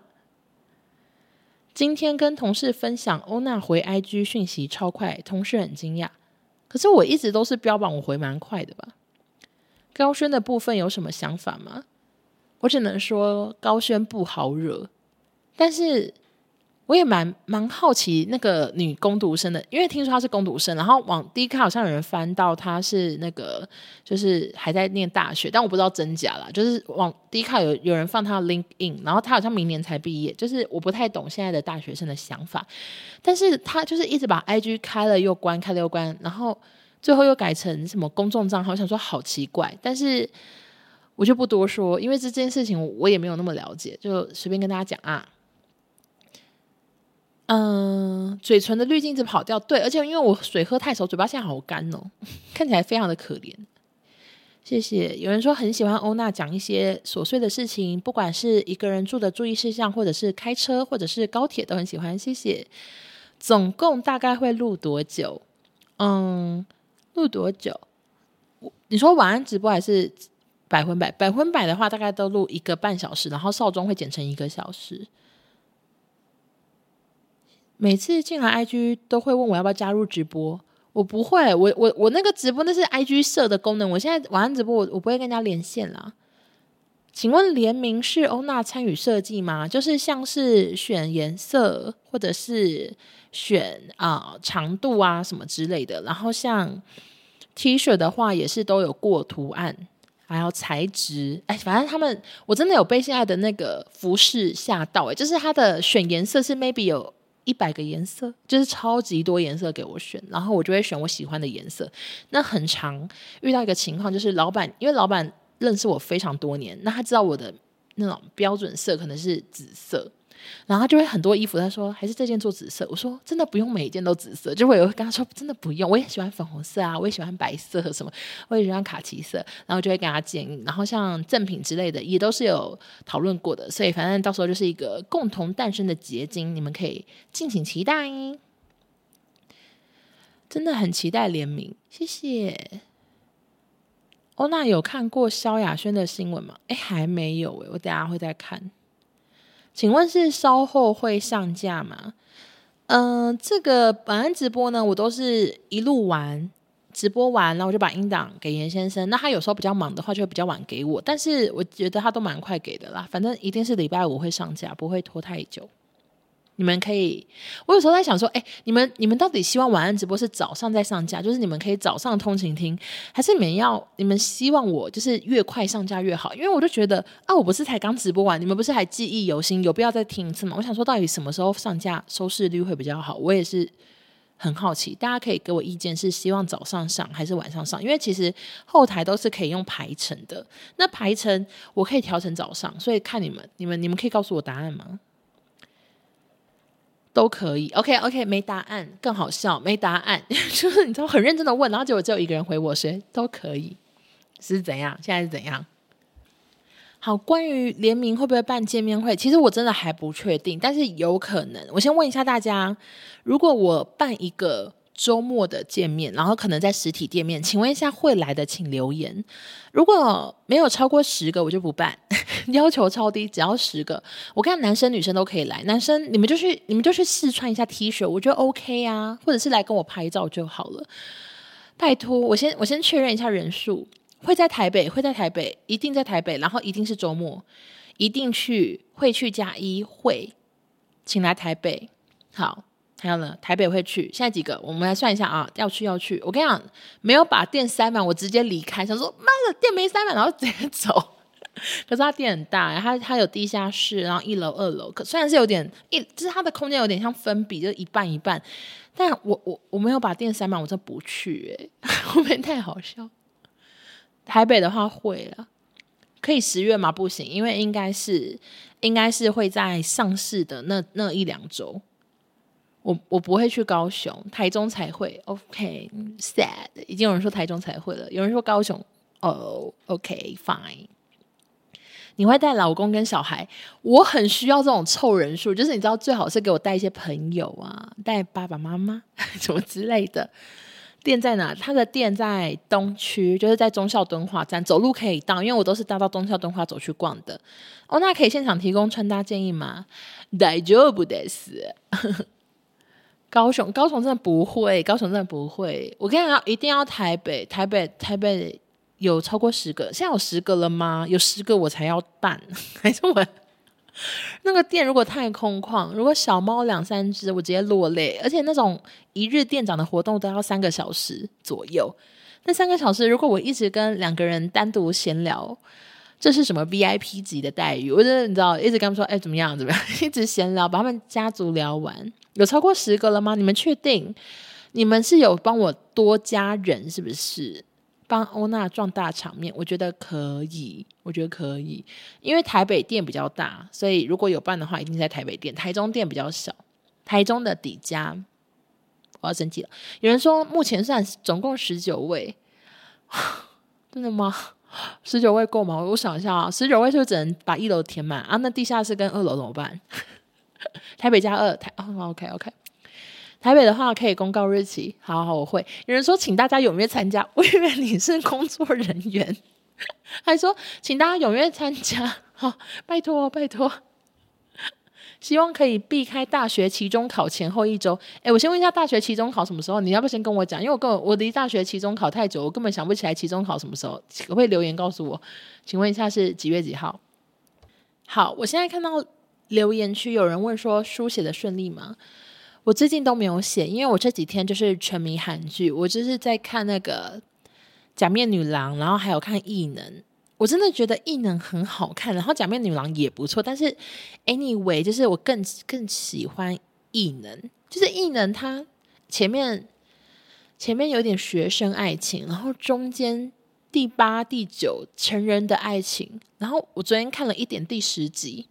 今天跟同事分享欧娜回 IG 讯息超快，同事很惊讶。可是我一直都是标榜我回蛮快的吧？高轩的部分有什么想法吗？我只能说高轩不好惹，但是。我也蛮蛮好奇那个女工读生的，因为听说她是工读生，然后往 D 卡好像有人翻到她是那个就是还在念大学，但我不知道真假啦。就是往 D 卡有有人放她的 link in，然后她好像明年才毕业，就是我不太懂现在的大学生的想法，但是她就是一直把 IG 开了又关，开了又关，然后最后又改成什么公众账号，我想说好奇怪，但是我就不多说，因为这件事情我也没有那么了解，就随便跟大家讲啊。嗯，嘴唇的滤镜子跑掉，对，而且因为我水喝太少，嘴巴现在好干哦，看起来非常的可怜。谢谢。有人说很喜欢欧娜讲一些琐碎的事情，不管是一个人住的注意事项，或者是开车，或者是高铁，都很喜欢。谢谢。总共大概会录多久？嗯，录多久？你说晚安直播还是百分百？百分百的话，大概都录一个半小时，然后少中会剪成一个小时。每次进来 IG 都会问我要不要加入直播，我不会，我我我那个直播那是 IG 设的功能，我现在晚上直播我我不会跟人家连线啦。请问联名是欧娜参与设计吗？就是像是选颜色或者是选啊、长度啊什么之类的，然后像 T 恤的话也是都有过图案，还有材质，哎，反正他们我真的有被现在的那个服饰吓到，哎，就是它的选颜色是 maybe 有。一百个颜色，就是超级多颜色给我选，然后我就会选我喜欢的颜色。那很常遇到一个情况，就是老板，因为老板认识我非常多年，那他知道我的那种标准色可能是紫色。然后就会很多衣服，他说还是这件做紫色。我说真的不用每一件都紫色，就会有跟他说真的不用，我也喜欢粉红色啊，我也喜欢白色什么，我也喜欢卡其色。然后就会跟他建议，然后像赠品之类的也都是有讨论过的，所以反正到时候就是一个共同诞生的结晶，你们可以敬请期待。真的很期待联名，谢谢。欧娜有看过萧亚轩的新闻吗？哎，还没有哎，我等下会再看。请问是稍后会上架吗？嗯、这个本安直播呢，我都是一录完直播完，然后我就把音档给严先生。那他有时候比较忙的话，就会比较晚给我，但是我觉得他都蛮快给的啦。反正一定是礼拜五会上架，不会拖太久。你们可以，我有时候在想说，哎，你们你们到底希望晚安直播是早上再上架，就是你们可以早上通勤听，还是你们要你们希望我就是越快上架越好？因为我就觉得啊，我不是才刚直播完，你们不是还记忆犹新，有必要再听一次吗？我想说，到底什么时候上架收视率会比较好？我也是很好奇，大家可以给我意见，是希望早上上还是晚上上？因为其实后台都是可以用排程的，那排程我可以调成早上，所以看你们，你们你们可以告诉我答案吗？都可以，OK OK，没答案更好笑，没答案 就是你知道很认真的问，然后结果只有一个人回我，谁都可以，是怎样？现在是怎样？好，关于联名会不会办见面会，其实我真的还不确定，但是有可能。我先问一下大家，如果我办一个。周末的见面，然后可能在实体店面，请问一下会来的请留言。如果没有超过十个，我就不办，要求超低，只要十个。我看男生女生都可以来，男生你们就去你们就去试穿一下 T 恤，我觉得 OK 啊，或者是来跟我拍照就好了。拜托，我先我先确认一下人数，会在台北，会在台北，一定在台北，然后一定是周末，一定去会去加一会，请来台北，好。还有呢，台北会去，现在几个？我们来算一下啊，要去要去。我跟你讲，没有把店塞满，我直接离开。想说妈的，店没塞满，然后直接走。可是他店很大，他他有地下室，然后一楼、二楼。可虽然是有点一，就是他的空间有点像分比，就一半一半。但我我我没有把店塞满，我就不去哎、欸，会不会太好笑？台北的话会了，可以十月吗？不行，因为应该是应该是会在上市的那那一两周。我我不会去高雄，台中才会。OK，sad，已经有人说台中才会了，有人说高雄。哦，OK，fine。你会带老公跟小孩？我很需要这种凑人数，就是你知道，最好是给我带一些朋友啊，带爸爸妈妈 什么之类的。店在哪？他的店在东区，就是在忠孝敦化站，走路可以到，因为我都是搭到忠孝敦化走去逛的。哦，那可以现场提供穿搭建议吗？大丈夫です。高雄，高雄真的不会，高雄真的不会。我跟你讲，一定要台北，台北，台北有超过十个，现在有十个了吗？有十个我才要办，还是我 那个店如果太空旷，如果小猫两三只，我直接落泪。而且那种一日店长的活动都要三个小时左右，那三个小时如果我一直跟两个人单独闲聊，这是什么 VIP 级的待遇？我真的你知道，一直跟他们说，哎，怎么样？怎么样？一直闲聊，把他们家族聊完。有超过十个了吗？你们确定？你们是有帮我多加人，是不是？帮欧娜壮大场面，我觉得可以，我觉得可以，因为台北店比较大，所以如果有办的话，一定在台北店。台中店比较小，台中的底加，我要生气了。有人说目前算总共十九位，真的吗？十九位够吗？我想一下啊，十九位是不是只能把一楼填满啊？那地下室跟二楼怎么办？台北加二台，哦，OK OK。台北的话可以公告日期，好好，我会。有人说，请大家踊跃参加，我以为你是工作人员，还说请大家踊跃参加，好，拜托拜托。希望可以避开大学期中考前后一周。哎，我先问一下，大学期中考什么时候？你要不先跟我讲，因为我根本我离大学期中考太久，我根本想不起来期中考什么时候。可不可以留言告诉我？请问一下是几月几号？好，我现在看到留言区有人问说，书写的顺利吗？我最近都没有写，因为我这几天就是沉迷韩剧，我就是在看那个《假面女郎》，然后还有看《异能》。我真的觉得《异能》很好看，然后《假面女郎》也不错。但是，anyway，就是我更更喜欢《异能》，就是《异能》它前面前面有点学生爱情，然后中间第八、第九成人的爱情，然后我昨天看了一点第十集。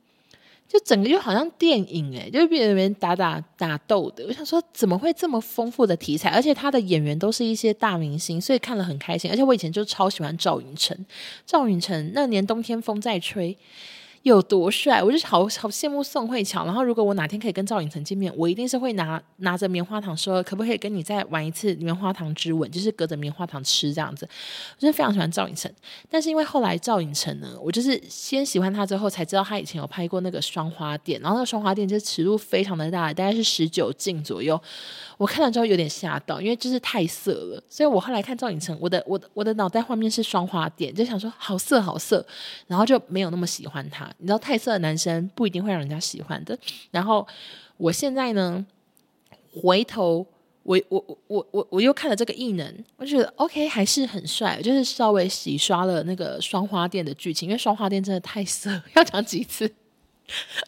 就整个就好像电影诶、就是别人打打打斗的。我想说，怎么会这么丰富的题材？而且他的演员都是一些大明星，所以看了很开心。而且我以前就超喜欢赵寅成，赵寅成那年冬天风在吹。有多帅，我就好好羡慕宋慧乔。然后，如果我哪天可以跟赵寅成见面，我一定是会拿拿着棉花糖说，可不可以跟你再玩一次棉花糖之吻？就是隔着棉花糖吃这样子。我真非常喜欢赵寅成，但是因为后来赵寅成呢，我就是先喜欢他之后才知道他以前有拍过那个双花店，然后那个双花店就是尺度非常的大，大概是十九禁左右。我看了之后有点吓到，因为就是太色了，所以我后来看赵寅成，我的我的我的脑袋画面是双花店，就想说好色好色，然后就没有那么喜欢他。你知道太色的男生不一定会让人家喜欢的。然后我现在呢，回头我我我我我我又看了这个异能，我觉得 OK 还是很帅，就是稍微洗刷了那个双花店的剧情，因为双花店真的太色，要讲几次。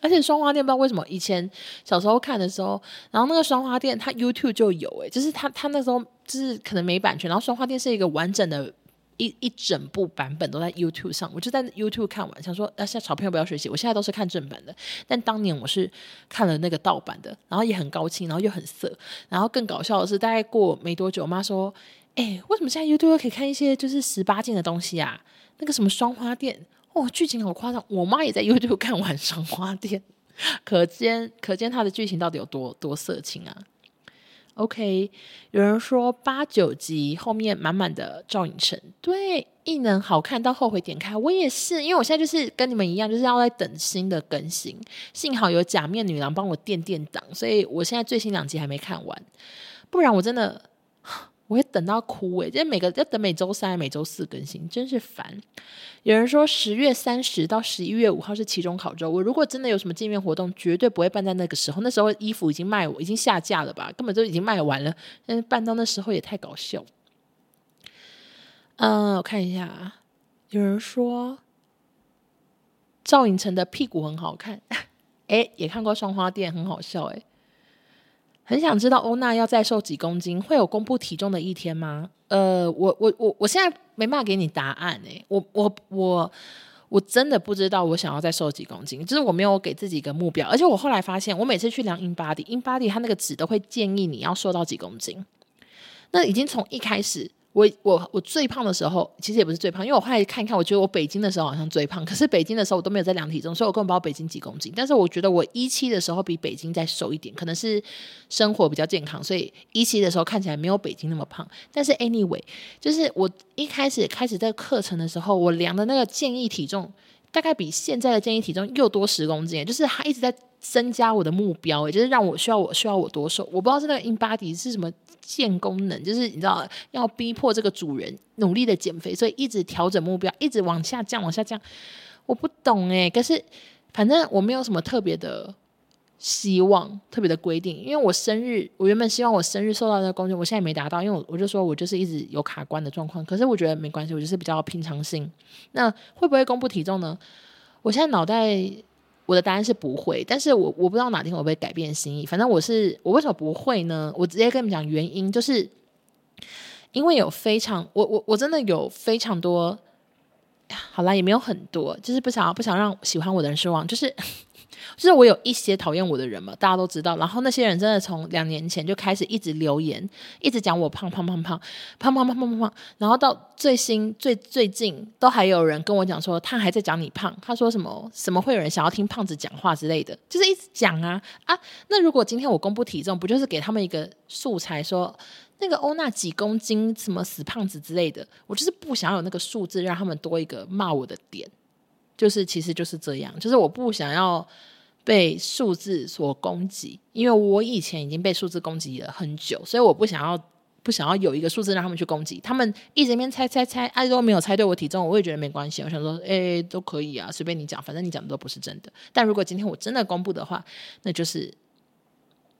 而且双花店不知道为什么以前小时候看的时候，然后那个双花店它 YouTube 就有诶、就是它它那时候就是可能没版权，然后双花店是一个完整的一一整部版本都在 YouTube 上，我就在 YouTube 看完，想说啊，现在小朋友不要学习，我现在都是看正版的，但当年我是看了那个盗版的，然后也很高清，然后又很色，然后更搞笑的是，大概过没多久，我妈说，哎、为什么现在 YouTube 可以看一些就是十八禁的东西啊？那个什么双花店。哦，剧情好夸张！我妈也在 YouTube 看完《双花店 》，可见可见它的剧情到底有多多色情啊！OK，有人说八九集后面满满的赵寅成，对，异能好看到后悔点开，我也是，因为我现在就是跟你们一样，就是要在等新的更新。幸好有假面女郎帮我垫垫档，所以我现在最新两集还没看完，不然我真的。我会等到哭诶，就是每个要等每周三、每周四更新，真是烦。有人说十月三十到十一月五号是期中考周，我如果真的有什么见面活动，绝对不会办在那个时候。那时候衣服已经卖，我已经下架了吧，根本就已经卖完了。但是办到那时候也太搞笑。嗯，我看一下，有人说赵寅成的屁股很好看，诶，也看过双花店，很好笑诶。很想知道欧娜要再瘦几公斤，会有公布体重的一天吗？呃，我我我我现在没办法给你答案诶，我我我我真的不知道我想要再瘦几公斤，就是我没有给自己一个目标，而且我后来发现，我每次去量 InBody，InBody 它那个纸都会建议你要瘦到几公斤，那已经从一开始。我我我最胖的时候，其实也不是最胖，因为我后来看一看，我觉得我北京的时候好像最胖。可是北京的时候我都没有在量体重，所以我根本不知道北京几公斤。但是我觉得我一期的时候比北京再瘦一点，可能是生活比较健康，所以一期的时候看起来没有北京那么胖。但是 anyway，就是我一开始开始这个课程的时候，我量的那个建议体重大概比现在的建议体重又多十公斤，就是他一直在增加我的目标，也就是让我需要我需要我多瘦。我不知道是那个 InBody 是什么键功能，就是你知道要逼迫这个主人努力的减肥，所以一直调整目标，一直往下降，往下降。我不懂诶，可是反正我没有什么特别的。希望特别的规定，因为我生日，我原本希望我生日受到那个公斤，我现在没达到，因为我我就说我就是一直有卡关的状况。可是我觉得没关系，我就是比较平常心。那会不会公布体重呢？我现在脑袋我的答案是不会，但是我我不知道哪天我会改变心意。反正我是我为什么不会呢？我直接跟你们讲原因，就是因为有非常我我我真的有非常多，好啦，也没有很多，就是不想要不想让喜欢我的人失望，就是。就是我有一些讨厌我的人嘛，大家都知道。然后那些人真的从两年前就开始一直留言，一直讲我胖胖胖胖胖胖胖胖胖。然后到最新最最近，都还有人跟我讲说，他还在讲你胖。他说什么什么会有人想要听胖子讲话之类的，就是一直讲啊啊。那如果今天我公布体重，不就是给他们一个素材说，那个欧娜几公斤，什么死胖子之类的？我就是不想要有那个数字，让他们多一个骂我的点。就是其实就是这样，就是我不想要被数字所攻击，因为我以前已经被数字攻击了很久，所以我不想要不想要有一个数字让他们去攻击。他们一直边猜猜猜，哎、啊、都没有猜对我体重，我也觉得没关系。我想说，哎，都可以啊，随便你讲，反正你讲的都不是真的。但如果今天我真的公布的话，那就是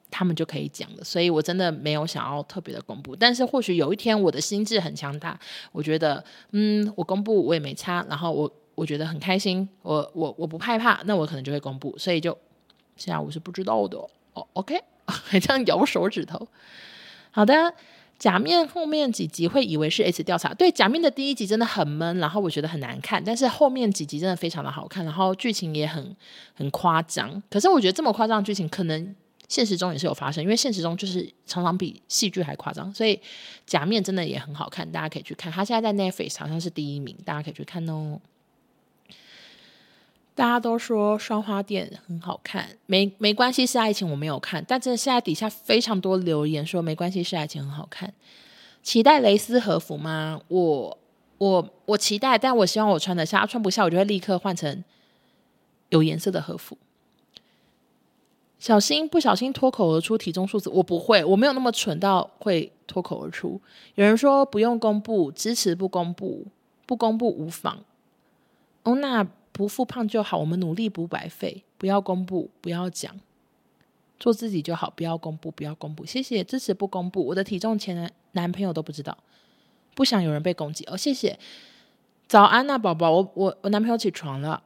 他们就可以讲了。所以我真的没有想要特别的公布。但是或许有一天我的心智很强大，我觉得，嗯，我公布我也没差，然后我。我觉得很开心，我我我不害怕，那我可能就会公布，所以就现在我是不知道的哦。OK，还这样咬手指头。好的，假面后面几集会以为是 S 调查，对，假面的第一集真的很闷，然后我觉得很难看，但是后面几集真的非常的好看，然后剧情也很很夸张。可是我觉得这么夸张的剧情，可能现实中也是有发生，因为现实中就是常常比戏剧还夸张，所以假面真的也很好看，大家可以去看。他现在在 Netflix 好像是第一名，大家可以去看哦。大家都说双花店很好看，没没关系是爱情，我没有看，但真的现在底下非常多留言说没关系是爱情很好看。期待蕾丝和服吗？我我我期待，但我希望我穿得下，穿不下我就会立刻换成有颜色的和服。小心不小心脱口而出体重数字，我不会，我没有那么蠢到会脱口而出。有人说不用公布，支持不公布，不公布无妨。哦，那。不复胖就好，我们努力不白费。不要公布，不要讲，做自己就好。不要公布，不要公布。谢谢支持，不公布。我的体重前男男朋友都不知道，不想有人被攻击哦。谢谢，早安啊，宝宝。我我我男朋友起床了，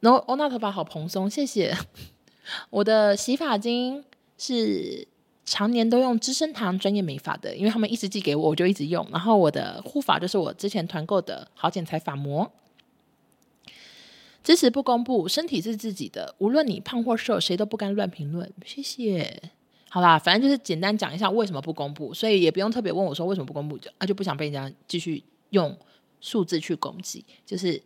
然后欧娜头发好蓬松，谢谢。我的洗发精是常年都用资生堂专业美发的，因为他们一直寄给我，我就一直用。然后我的护发就是我之前团购的好剪裁发膜。支持不公布，身体是自己的，无论你胖或瘦，谁都不该乱评论。谢谢。好啦，反正就是简单讲一下为什么不公布，所以也不用特别问我说为什么不公布，就啊就不想被人家继续用数字去攻击。就是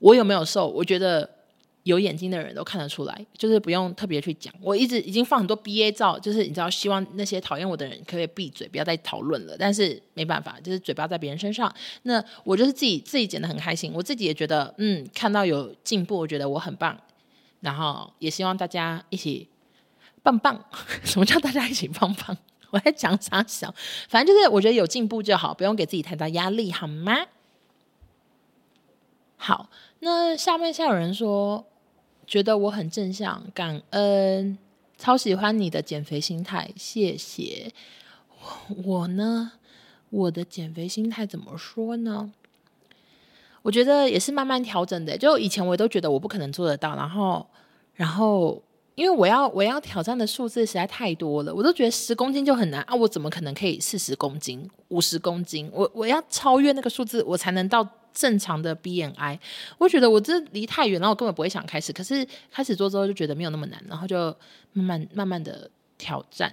我有没有瘦，我觉得。有眼睛的人都看得出来，就是不用特别去讲。我一直已经放很多 BA 照，就是你知道，希望那些讨厌我的人可以闭嘴，不要再讨论了。但是没办法，就是嘴巴在别人身上。那我就是自己自己剪的很开心，我自己也觉得嗯，看到有进步，我觉得我很棒。然后也希望大家一起棒棒。什么叫大家一起棒棒？我在讲啥小？反正就是我觉得有进步就好，不用给自己太大压力，好吗？好，那下面下有人说。觉得我很正向，感恩，超喜欢你的减肥心态，谢谢。我呢，我的减肥心态怎么说呢？我觉得也是慢慢调整的。就以前我都觉得我不可能做得到，然后，然后，因为我要我要挑战的数字实在太多了，我都觉得十公斤就很难啊！我怎么可能可以四十公斤、五十公斤？我我要超越那个数字，我才能到。正常的 BMI，我觉得我这离太远，然后我根本不会想开始。可是开始做之后就觉得没有那么难，然后就慢慢慢慢的挑战，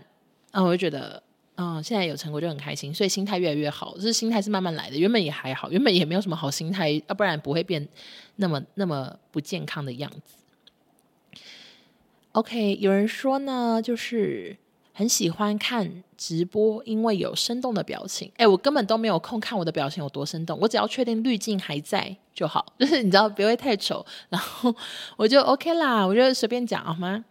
然后我就觉得，嗯，现在有成果就很开心，所以心态越来越好。就是心态是慢慢来的，原本也还好，原本也没有什么好心态，要不然不会变那么那么不健康的样子。OK，有人说呢，就是。很喜欢看直播，因为有生动的表情。哎，我根本都没有空看我的表情有多生动，我只要确定滤镜还在就好，就是你知道不会太丑，然后我就 OK 啦，我就随便讲好吗？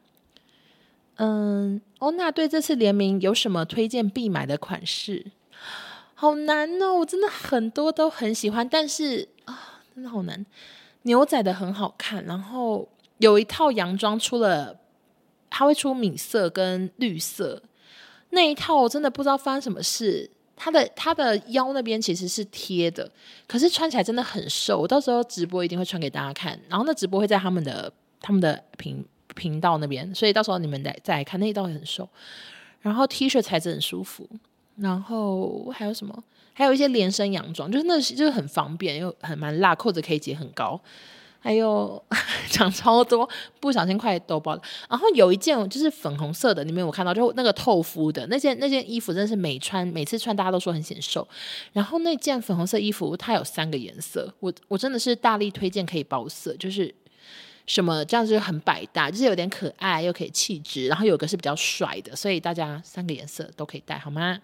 嗯，欧娜对这次联名有什么推荐必买的款式？好难哦，我真的很多都很喜欢，但是啊，真的好难。牛仔的很好看，然后有一套洋装出了。它会出米色跟绿色，那一套我真的不知道发生什么事。它的它的腰那边其实是贴的，可是穿起来真的很瘦。我到时候直播一定会穿给大家看，然后那直播会在他们的他们的频频道那边，所以到时候你们再再看那一套也很瘦。然后 T 恤材质很舒服，然后还有什么？还有一些连身洋装，就是那就是很方便又很蛮辣，扣子可以解很高。还有讲超多，不小心快抖爆了。然后有一件就是粉红色的，你们有看到？就那个透肤的那件那件衣服，真的是每穿每次穿大家都说很显瘦。然后那件粉红色衣服它有三个颜色，我我真的是大力推荐可以包色，就是什么这样子就很百搭，就是有点可爱又可以气质，然后有个是比较帅的，所以大家三个颜色都可以带好吗？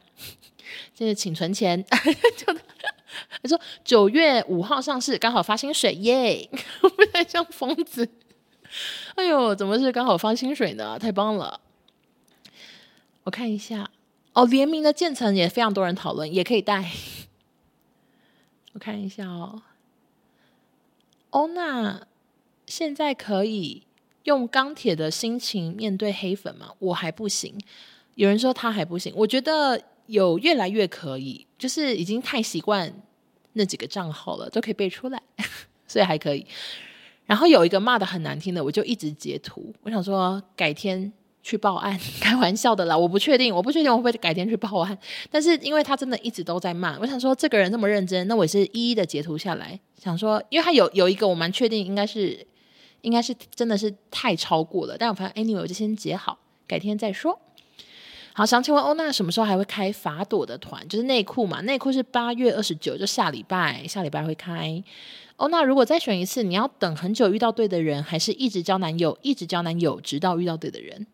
现在请存钱。就他说九月五号上市，刚好发薪水耶！不太像疯子。哎呦，怎么是刚好发薪水呢？太棒了！我看一下哦，联名的渐层也非常多人讨论，也可以带。我看一下哦。欧娜现在可以用钢铁的心情面对黑粉吗？我还不行。有人说他还不行，我觉得有越来越可以，就是已经太习惯。那几个账号了都可以背出来，所以还可以。然后有一个骂的很难听的，我就一直截图。我想说改天去报案，开玩笑的啦，我不确定，我不确定我会不会改天去报案。但是因为他真的一直都在骂，我想说这个人那么认真，那我也是一一的截图下来，想说，因为他有有一个我蛮确定应该是应该是真的是太超过了，但我发现 anyway 我就先截好，改天再说。好，想请问欧娜什么时候还会开法朵的团？就是内裤嘛，内裤是八月二十九，就下礼拜，下礼拜会开。欧娜如果再选一次，你要等很久遇到对的人，还是一直交男友，一直交男友，直到遇到对的人？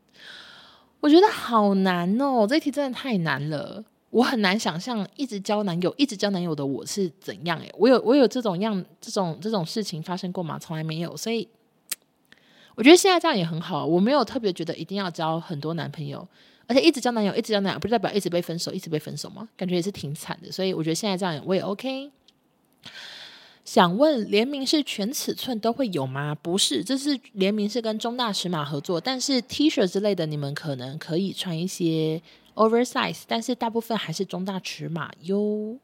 我觉得好难哦，这题真的太难了，我很难想象一直交男友，一直交男友的我是怎样诶，我有我有这种样这种这种事情发生过吗？从来没有，所以我觉得现在这样也很好，我没有特别觉得一定要交很多男朋友。而且一直交男友，一直交男友，不代表一直被分手，一直被分手吗？感觉也是挺惨的。所以我觉得现在这样我也 OK。想问联名是全尺寸都会有吗？不是，这是联名是跟中大尺码合作，但是 T 恤之类的你们可能可以穿一些 oversize，但是大部分还是中大尺码哟。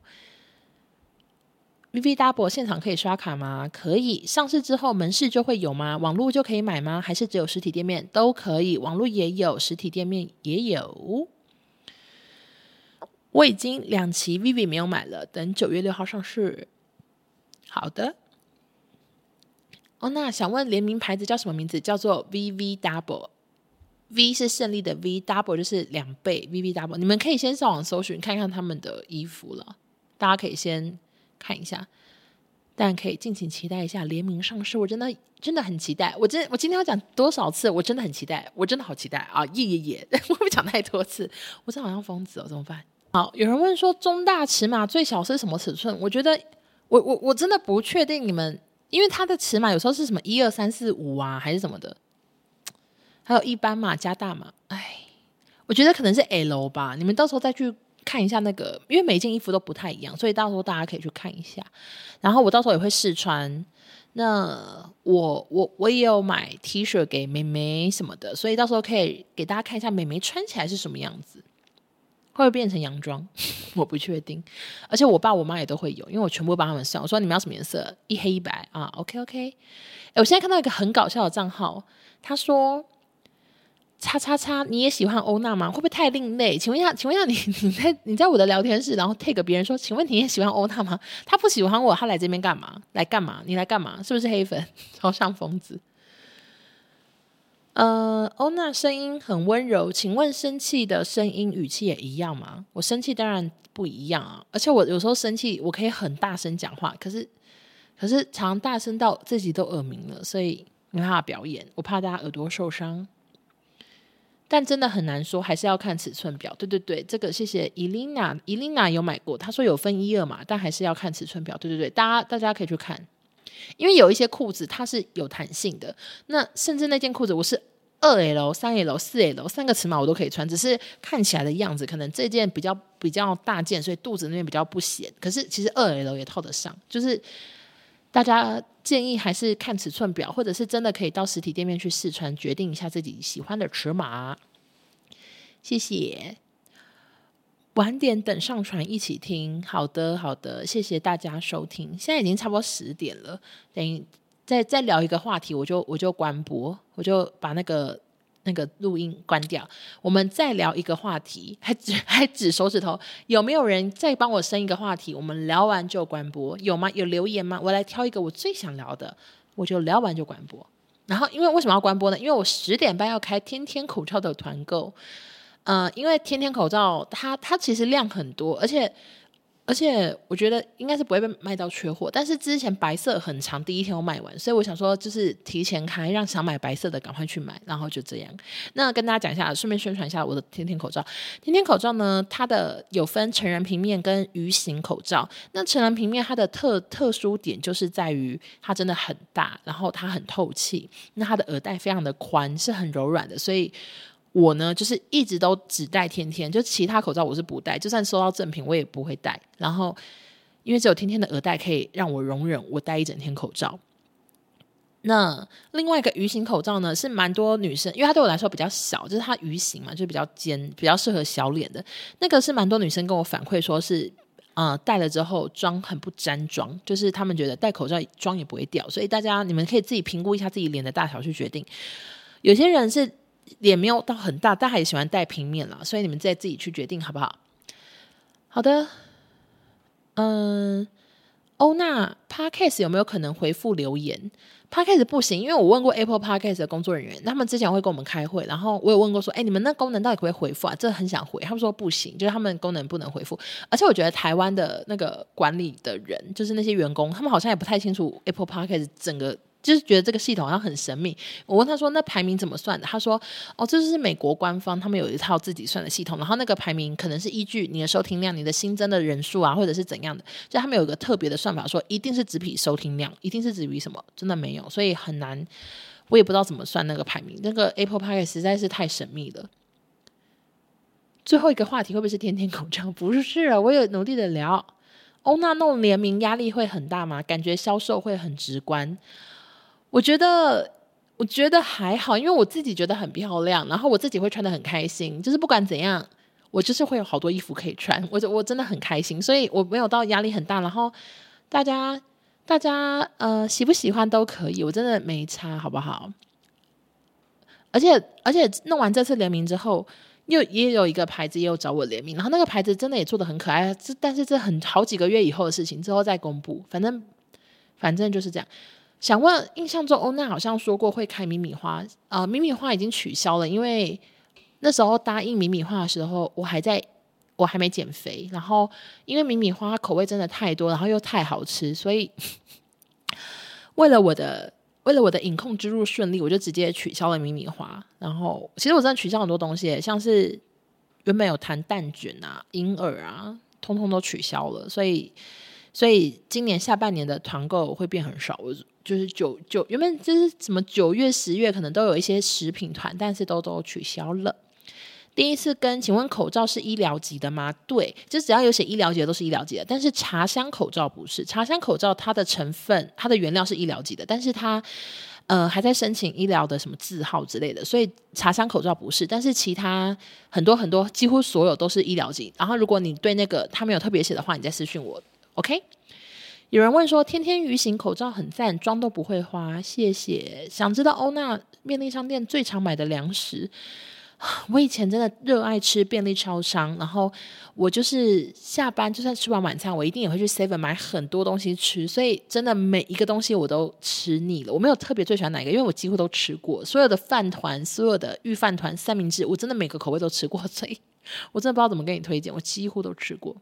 V V Double 现场可以刷卡吗？可以。上市之后门市就会有吗？网络就可以买吗？还是只有实体店面？都可以，网络也有，实体店面也有。我已经两期 V V 没有买了，等九月六号上市。好的。哦，那想问联名牌子叫什么名字？叫做 V V Double。V 是胜利的 V，Double 就是两倍。V V Double，你们可以先上网搜寻看看他们的衣服了。大家可以先。看一下，但可以敬请期待一下联名上市。我真的真的很期待。我真我今天要讲多少次？我真的很期待，我真的好期待啊！耶耶耶！我不讲太多次？我真好像疯子哦，怎么办？好，有人问说中大尺码最小是什么尺寸？我觉得我我我真的不确定你们，因为它的尺码有时候是什么一二三四五啊，还是什么的，还有一般码加大码。哎，我觉得可能是 L 吧。你们到时候再去。看一下那个，因为每件衣服都不太一样，所以到时候大家可以去看一下。然后我到时候也会试穿。那我我我也有买 T 恤给妹妹什么的，所以到时候可以给大家看一下妹妹穿起来是什么样子，会不会变成洋装？我不确定。而且我爸我妈也都会有，因为我全部帮他们算。我说你们要什么颜色？一黑一白啊？OK OK。哎，我现在看到一个很搞笑的账号，他说。叉叉叉，你也喜欢欧娜吗？会不会太另类？请问一下，请问一下你，你在你在我的聊天室，然后 take 别人说，请问你也喜欢欧娜吗？他不喜欢我，他来这边干嘛？来干嘛？你来干嘛？是不是黑粉？超像疯子。呃，欧娜声音很温柔，请问生气的声音语气也一样吗？我生气当然不一样啊，而且我有时候生气，我可以很大声讲话，可是可是常大声到自己都耳鸣了，所以没办法表演，我怕大家耳朵受伤。但真的很难说，还是要看尺寸表。对对对，这个谢谢伊琳娜，伊琳娜有买过，她说有分一二码，但还是要看尺寸表。对对对，大家大家可以去看，因为有一些裤子它是有弹性的，那甚至那件裤子我是二 L、三 L、四 L 三个尺码我都可以穿，只是看起来的样子可能这件比较比较大件，所以肚子那边比较不显。可是其实二 L 也套得上，就是。大家建议还是看尺寸表，或者是真的可以到实体店面去试穿，决定一下自己喜欢的尺码。谢谢，晚点等上传一起听。好的，好的，谢谢大家收听。现在已经差不多十点了，等再再聊一个话题，我就我就关播，我就把那个。那个录音关掉，我们再聊一个话题，还指还指手指头，有没有人再帮我生一个话题？我们聊完就关播，有吗？有留言吗？我来挑一个我最想聊的，我就聊完就关播。然后，因为为什么要关播呢？因为我十点半要开天天口罩的团购，呃，因为天天口罩它它其实量很多，而且。而且我觉得应该是不会被卖到缺货，但是之前白色很长，第一天我卖完，所以我想说就是提前开，让想买白色的赶快去买，然后就这样。那跟大家讲一下，顺便宣传一下我的天天口罩。天天口罩呢，它的有分成人平面跟鱼形口罩。那成人平面它的特特殊点就是在于它真的很大，然后它很透气，那它的耳带非常的宽，是很柔软的，所以。我呢，就是一直都只戴天天，就其他口罩我是不戴，就算收到赠品我也不会戴。然后，因为只有天天的耳带可以让我容忍我戴一整天口罩。那另外一个鱼形口罩呢，是蛮多女生，因为它对我来说比较小，就是它鱼形嘛，就比较尖，比较适合小脸的。那个是蛮多女生跟我反馈说是，呃，戴了之后妆很不沾妆，就是他们觉得戴口罩妆也不会掉。所以大家你们可以自己评估一下自己脸的大小去决定。有些人是。脸没有到很大，但还喜欢戴平面了，所以你们再自己去决定好不好？好的，嗯，欧娜 Podcast 有没有可能回复留言？Podcast 不行，因为我问过 Apple Podcast 的工作人员，他们之前会跟我们开会，然后我有问过说，哎，你们那功能到底可不可以回复啊？这很想回，他们说不行，就是他们功能不能回复，而且我觉得台湾的那个管理的人，就是那些员工，他们好像也不太清楚 Apple Podcast 整个。就是觉得这个系统好像很神秘。我问他说：“那排名怎么算的？”他说：“哦，这就是美国官方，他们有一套自己算的系统。然后那个排名可能是依据你的收听量、你的新增的人数啊，或者是怎样的。就他们有一个特别的算法，说一定是只比收听量，一定是只比什么，真的没有，所以很难。我也不知道怎么算那个排名。那个 Apple Podcast 实在是太神秘了。最后一个话题会不会是天天口罩？不是啊，我有努力的聊。欧娜弄联名压力会很大吗？感觉销售会很直观。”我觉得，我觉得还好，因为我自己觉得很漂亮，然后我自己会穿得很开心。就是不管怎样，我就是会有好多衣服可以穿，我我真的很开心，所以我没有到压力很大。然后大家大家呃喜不喜欢都可以，我真的没差，好不好？而且而且弄完这次联名之后，又也有一个牌子也有找我联名，然后那个牌子真的也做的很可爱。这但是这很好几个月以后的事情，之后再公布。反正反正就是这样。想问，印象中欧娜好像说过会开米米花，呃，米米花已经取消了，因为那时候答应米米花的时候，我还在，我还没减肥，然后因为米米花口味真的太多，然后又太好吃，所以 为了我的为了我的饮控之路顺利，我就直接取消了米米花。然后其实我真的取消很多东西，像是原本有谈蛋卷啊、银耳啊，通通都取消了，所以所以今年下半年的团购会变很少。我就是九九原本就是什么九月十月可能都有一些食品团，但是都都取消了。第一次跟，请问口罩是医疗级的吗？对，就只要有写医疗级的都是医疗级的，但是茶香口罩不是。茶香口罩它的成分它的原料是医疗级的，但是它呃还在申请医疗的什么字号之类的，所以茶香口罩不是。但是其他很多很多几乎所有都是医疗级。然后如果你对那个他没有特别写的话，你再私信我，OK。有人问说：“天天鱼形口罩很赞，妆都不会花。”谢谢。想知道欧娜便利商店最常买的粮食？我以前真的热爱吃便利超商，然后我就是下班就算吃完晚餐，我一定也会去 Seven 买很多东西吃。所以真的每一个东西我都吃腻了。我没有特别最喜欢哪一个，因为我几乎都吃过所有的饭团、所有的预饭团、三明治，我真的每个口味都吃过。所以 我真的不知道怎么跟你推荐，我几乎都吃过。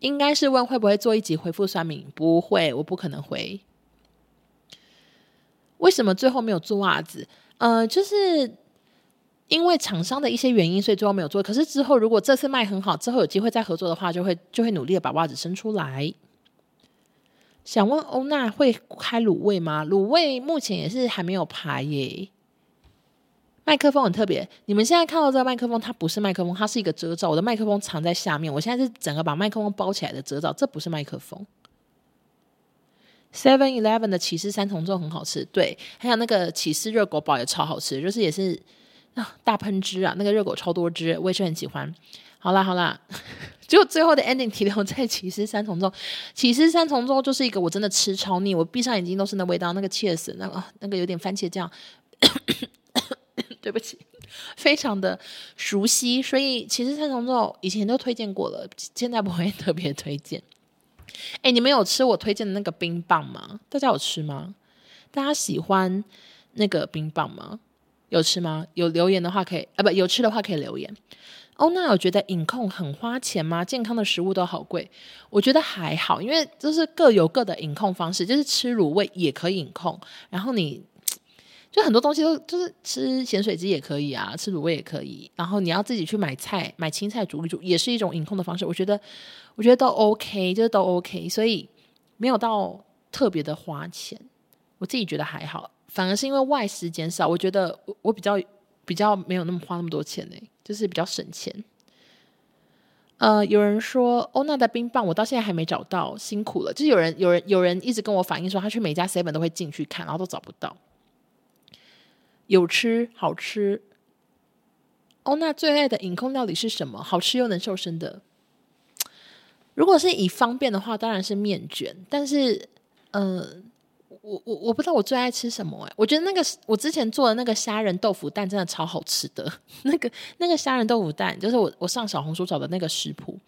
应该是问会不会做一集回复酸敏？不会，我不可能回。为什么最后没有做袜子？呃，就是因为厂商的一些原因，所以最后没有做。可是之后如果这次卖很好，之后有机会再合作的话，就会就会努力的把袜子生出来。想问欧娜会开卤味吗？卤味目前也是还没有排耶。麦克风很特别，你们现在看到这个麦克风，它不是麦克风，它是一个遮罩。我的麦克风藏在下面，我现在是整个把麦克风包起来的遮罩，这不是麦克风。Seven Eleven 的起司三重奏很好吃，对，还有那个起司热狗堡也超好吃，就是也是啊大喷汁啊，那个热狗超多汁，我也是很喜欢。好啦好啦，就最后的 ending 停留在起司三重奏，起司三重奏就是一个我真的吃超腻，我闭上眼睛都是那味道，那个 cheese 那个那个有点番茄酱。对不起，非常的熟悉，所以其实三重奏以前都推荐过了，现在不会特别推荐。哎，你们有吃我推荐的那个冰棒吗？大家有吃吗？大家喜欢那个冰棒吗？有吃吗？有留言的话可以，啊不，有吃的话可以留言。哦，那我觉得饮控很花钱吗？健康的食物都好贵，我觉得还好，因为就是各有各的饮控方式，就是吃卤味也可以饮控，然后你。就很多东西都就是吃咸水鸡也可以啊，吃卤味也可以。然后你要自己去买菜、买青菜煮一煮，也是一种饮控的方式。我觉得，我觉得都 OK，就是都 OK，所以没有到特别的花钱。我自己觉得还好，反而是因为外食减少，我觉得我我比较比较没有那么花那么多钱呢，就是比较省钱。呃，有人说欧娜的冰棒我到现在还没找到，辛苦了。就是有人有人有人一直跟我反映说，他去每家 seven 都会进去看，然后都找不到。有吃好吃哦，那最爱的隐控料理是什么？好吃又能瘦身的。如果是以方便的话，当然是面卷。但是，嗯、我我我不知道我最爱吃什么哎。我觉得那个我之前做的那个虾仁豆腐蛋真的超好吃的。那个那个虾仁豆腐蛋，就是我我上小红书找的那个食谱，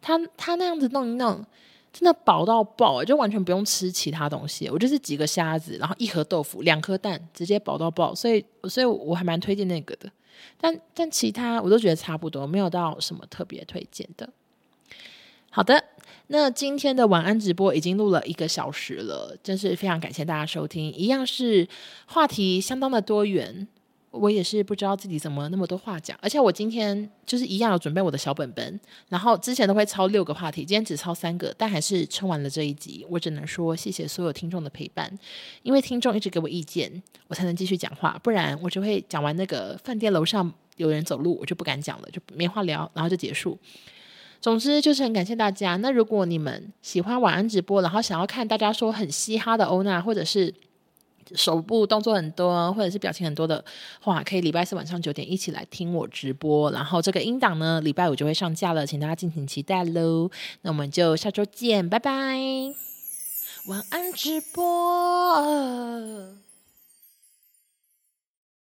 他他那样子弄一弄。真的饱到爆，就完全不用吃其他东西。我就是几个虾子，然后一盒豆腐，两颗蛋，直接饱到爆。所以，所以我还蛮推荐那个的。但但其他我都觉得差不多，没有到什么特别推荐的。好的，那今天的晚安直播已经录了一个小时了，真是非常感谢大家收听。一样是话题相当的多元。我也是不知道自己怎么那么多话讲，而且我今天就是一样有准备我的小本本，然后之前都会抄六个话题，今天只抄三个，但还是撑完了这一集。我只能说谢谢所有听众的陪伴，因为听众一直给我意见，我才能继续讲话，不然我就会讲完那个饭店楼上有人走路，我就不敢讲了，就没话聊，然后就结束。总之就是很感谢大家。那如果你们喜欢晚安直播，然后想要看大家说很嘻哈的欧娜，或者是。手部动作很多，或者是表情很多的话，可以礼拜四晚上九点一起来听我直播。然后这个音档呢，礼拜五就会上架了，请大家敬请期待喽。那我们就下周见，拜拜。晚安直播。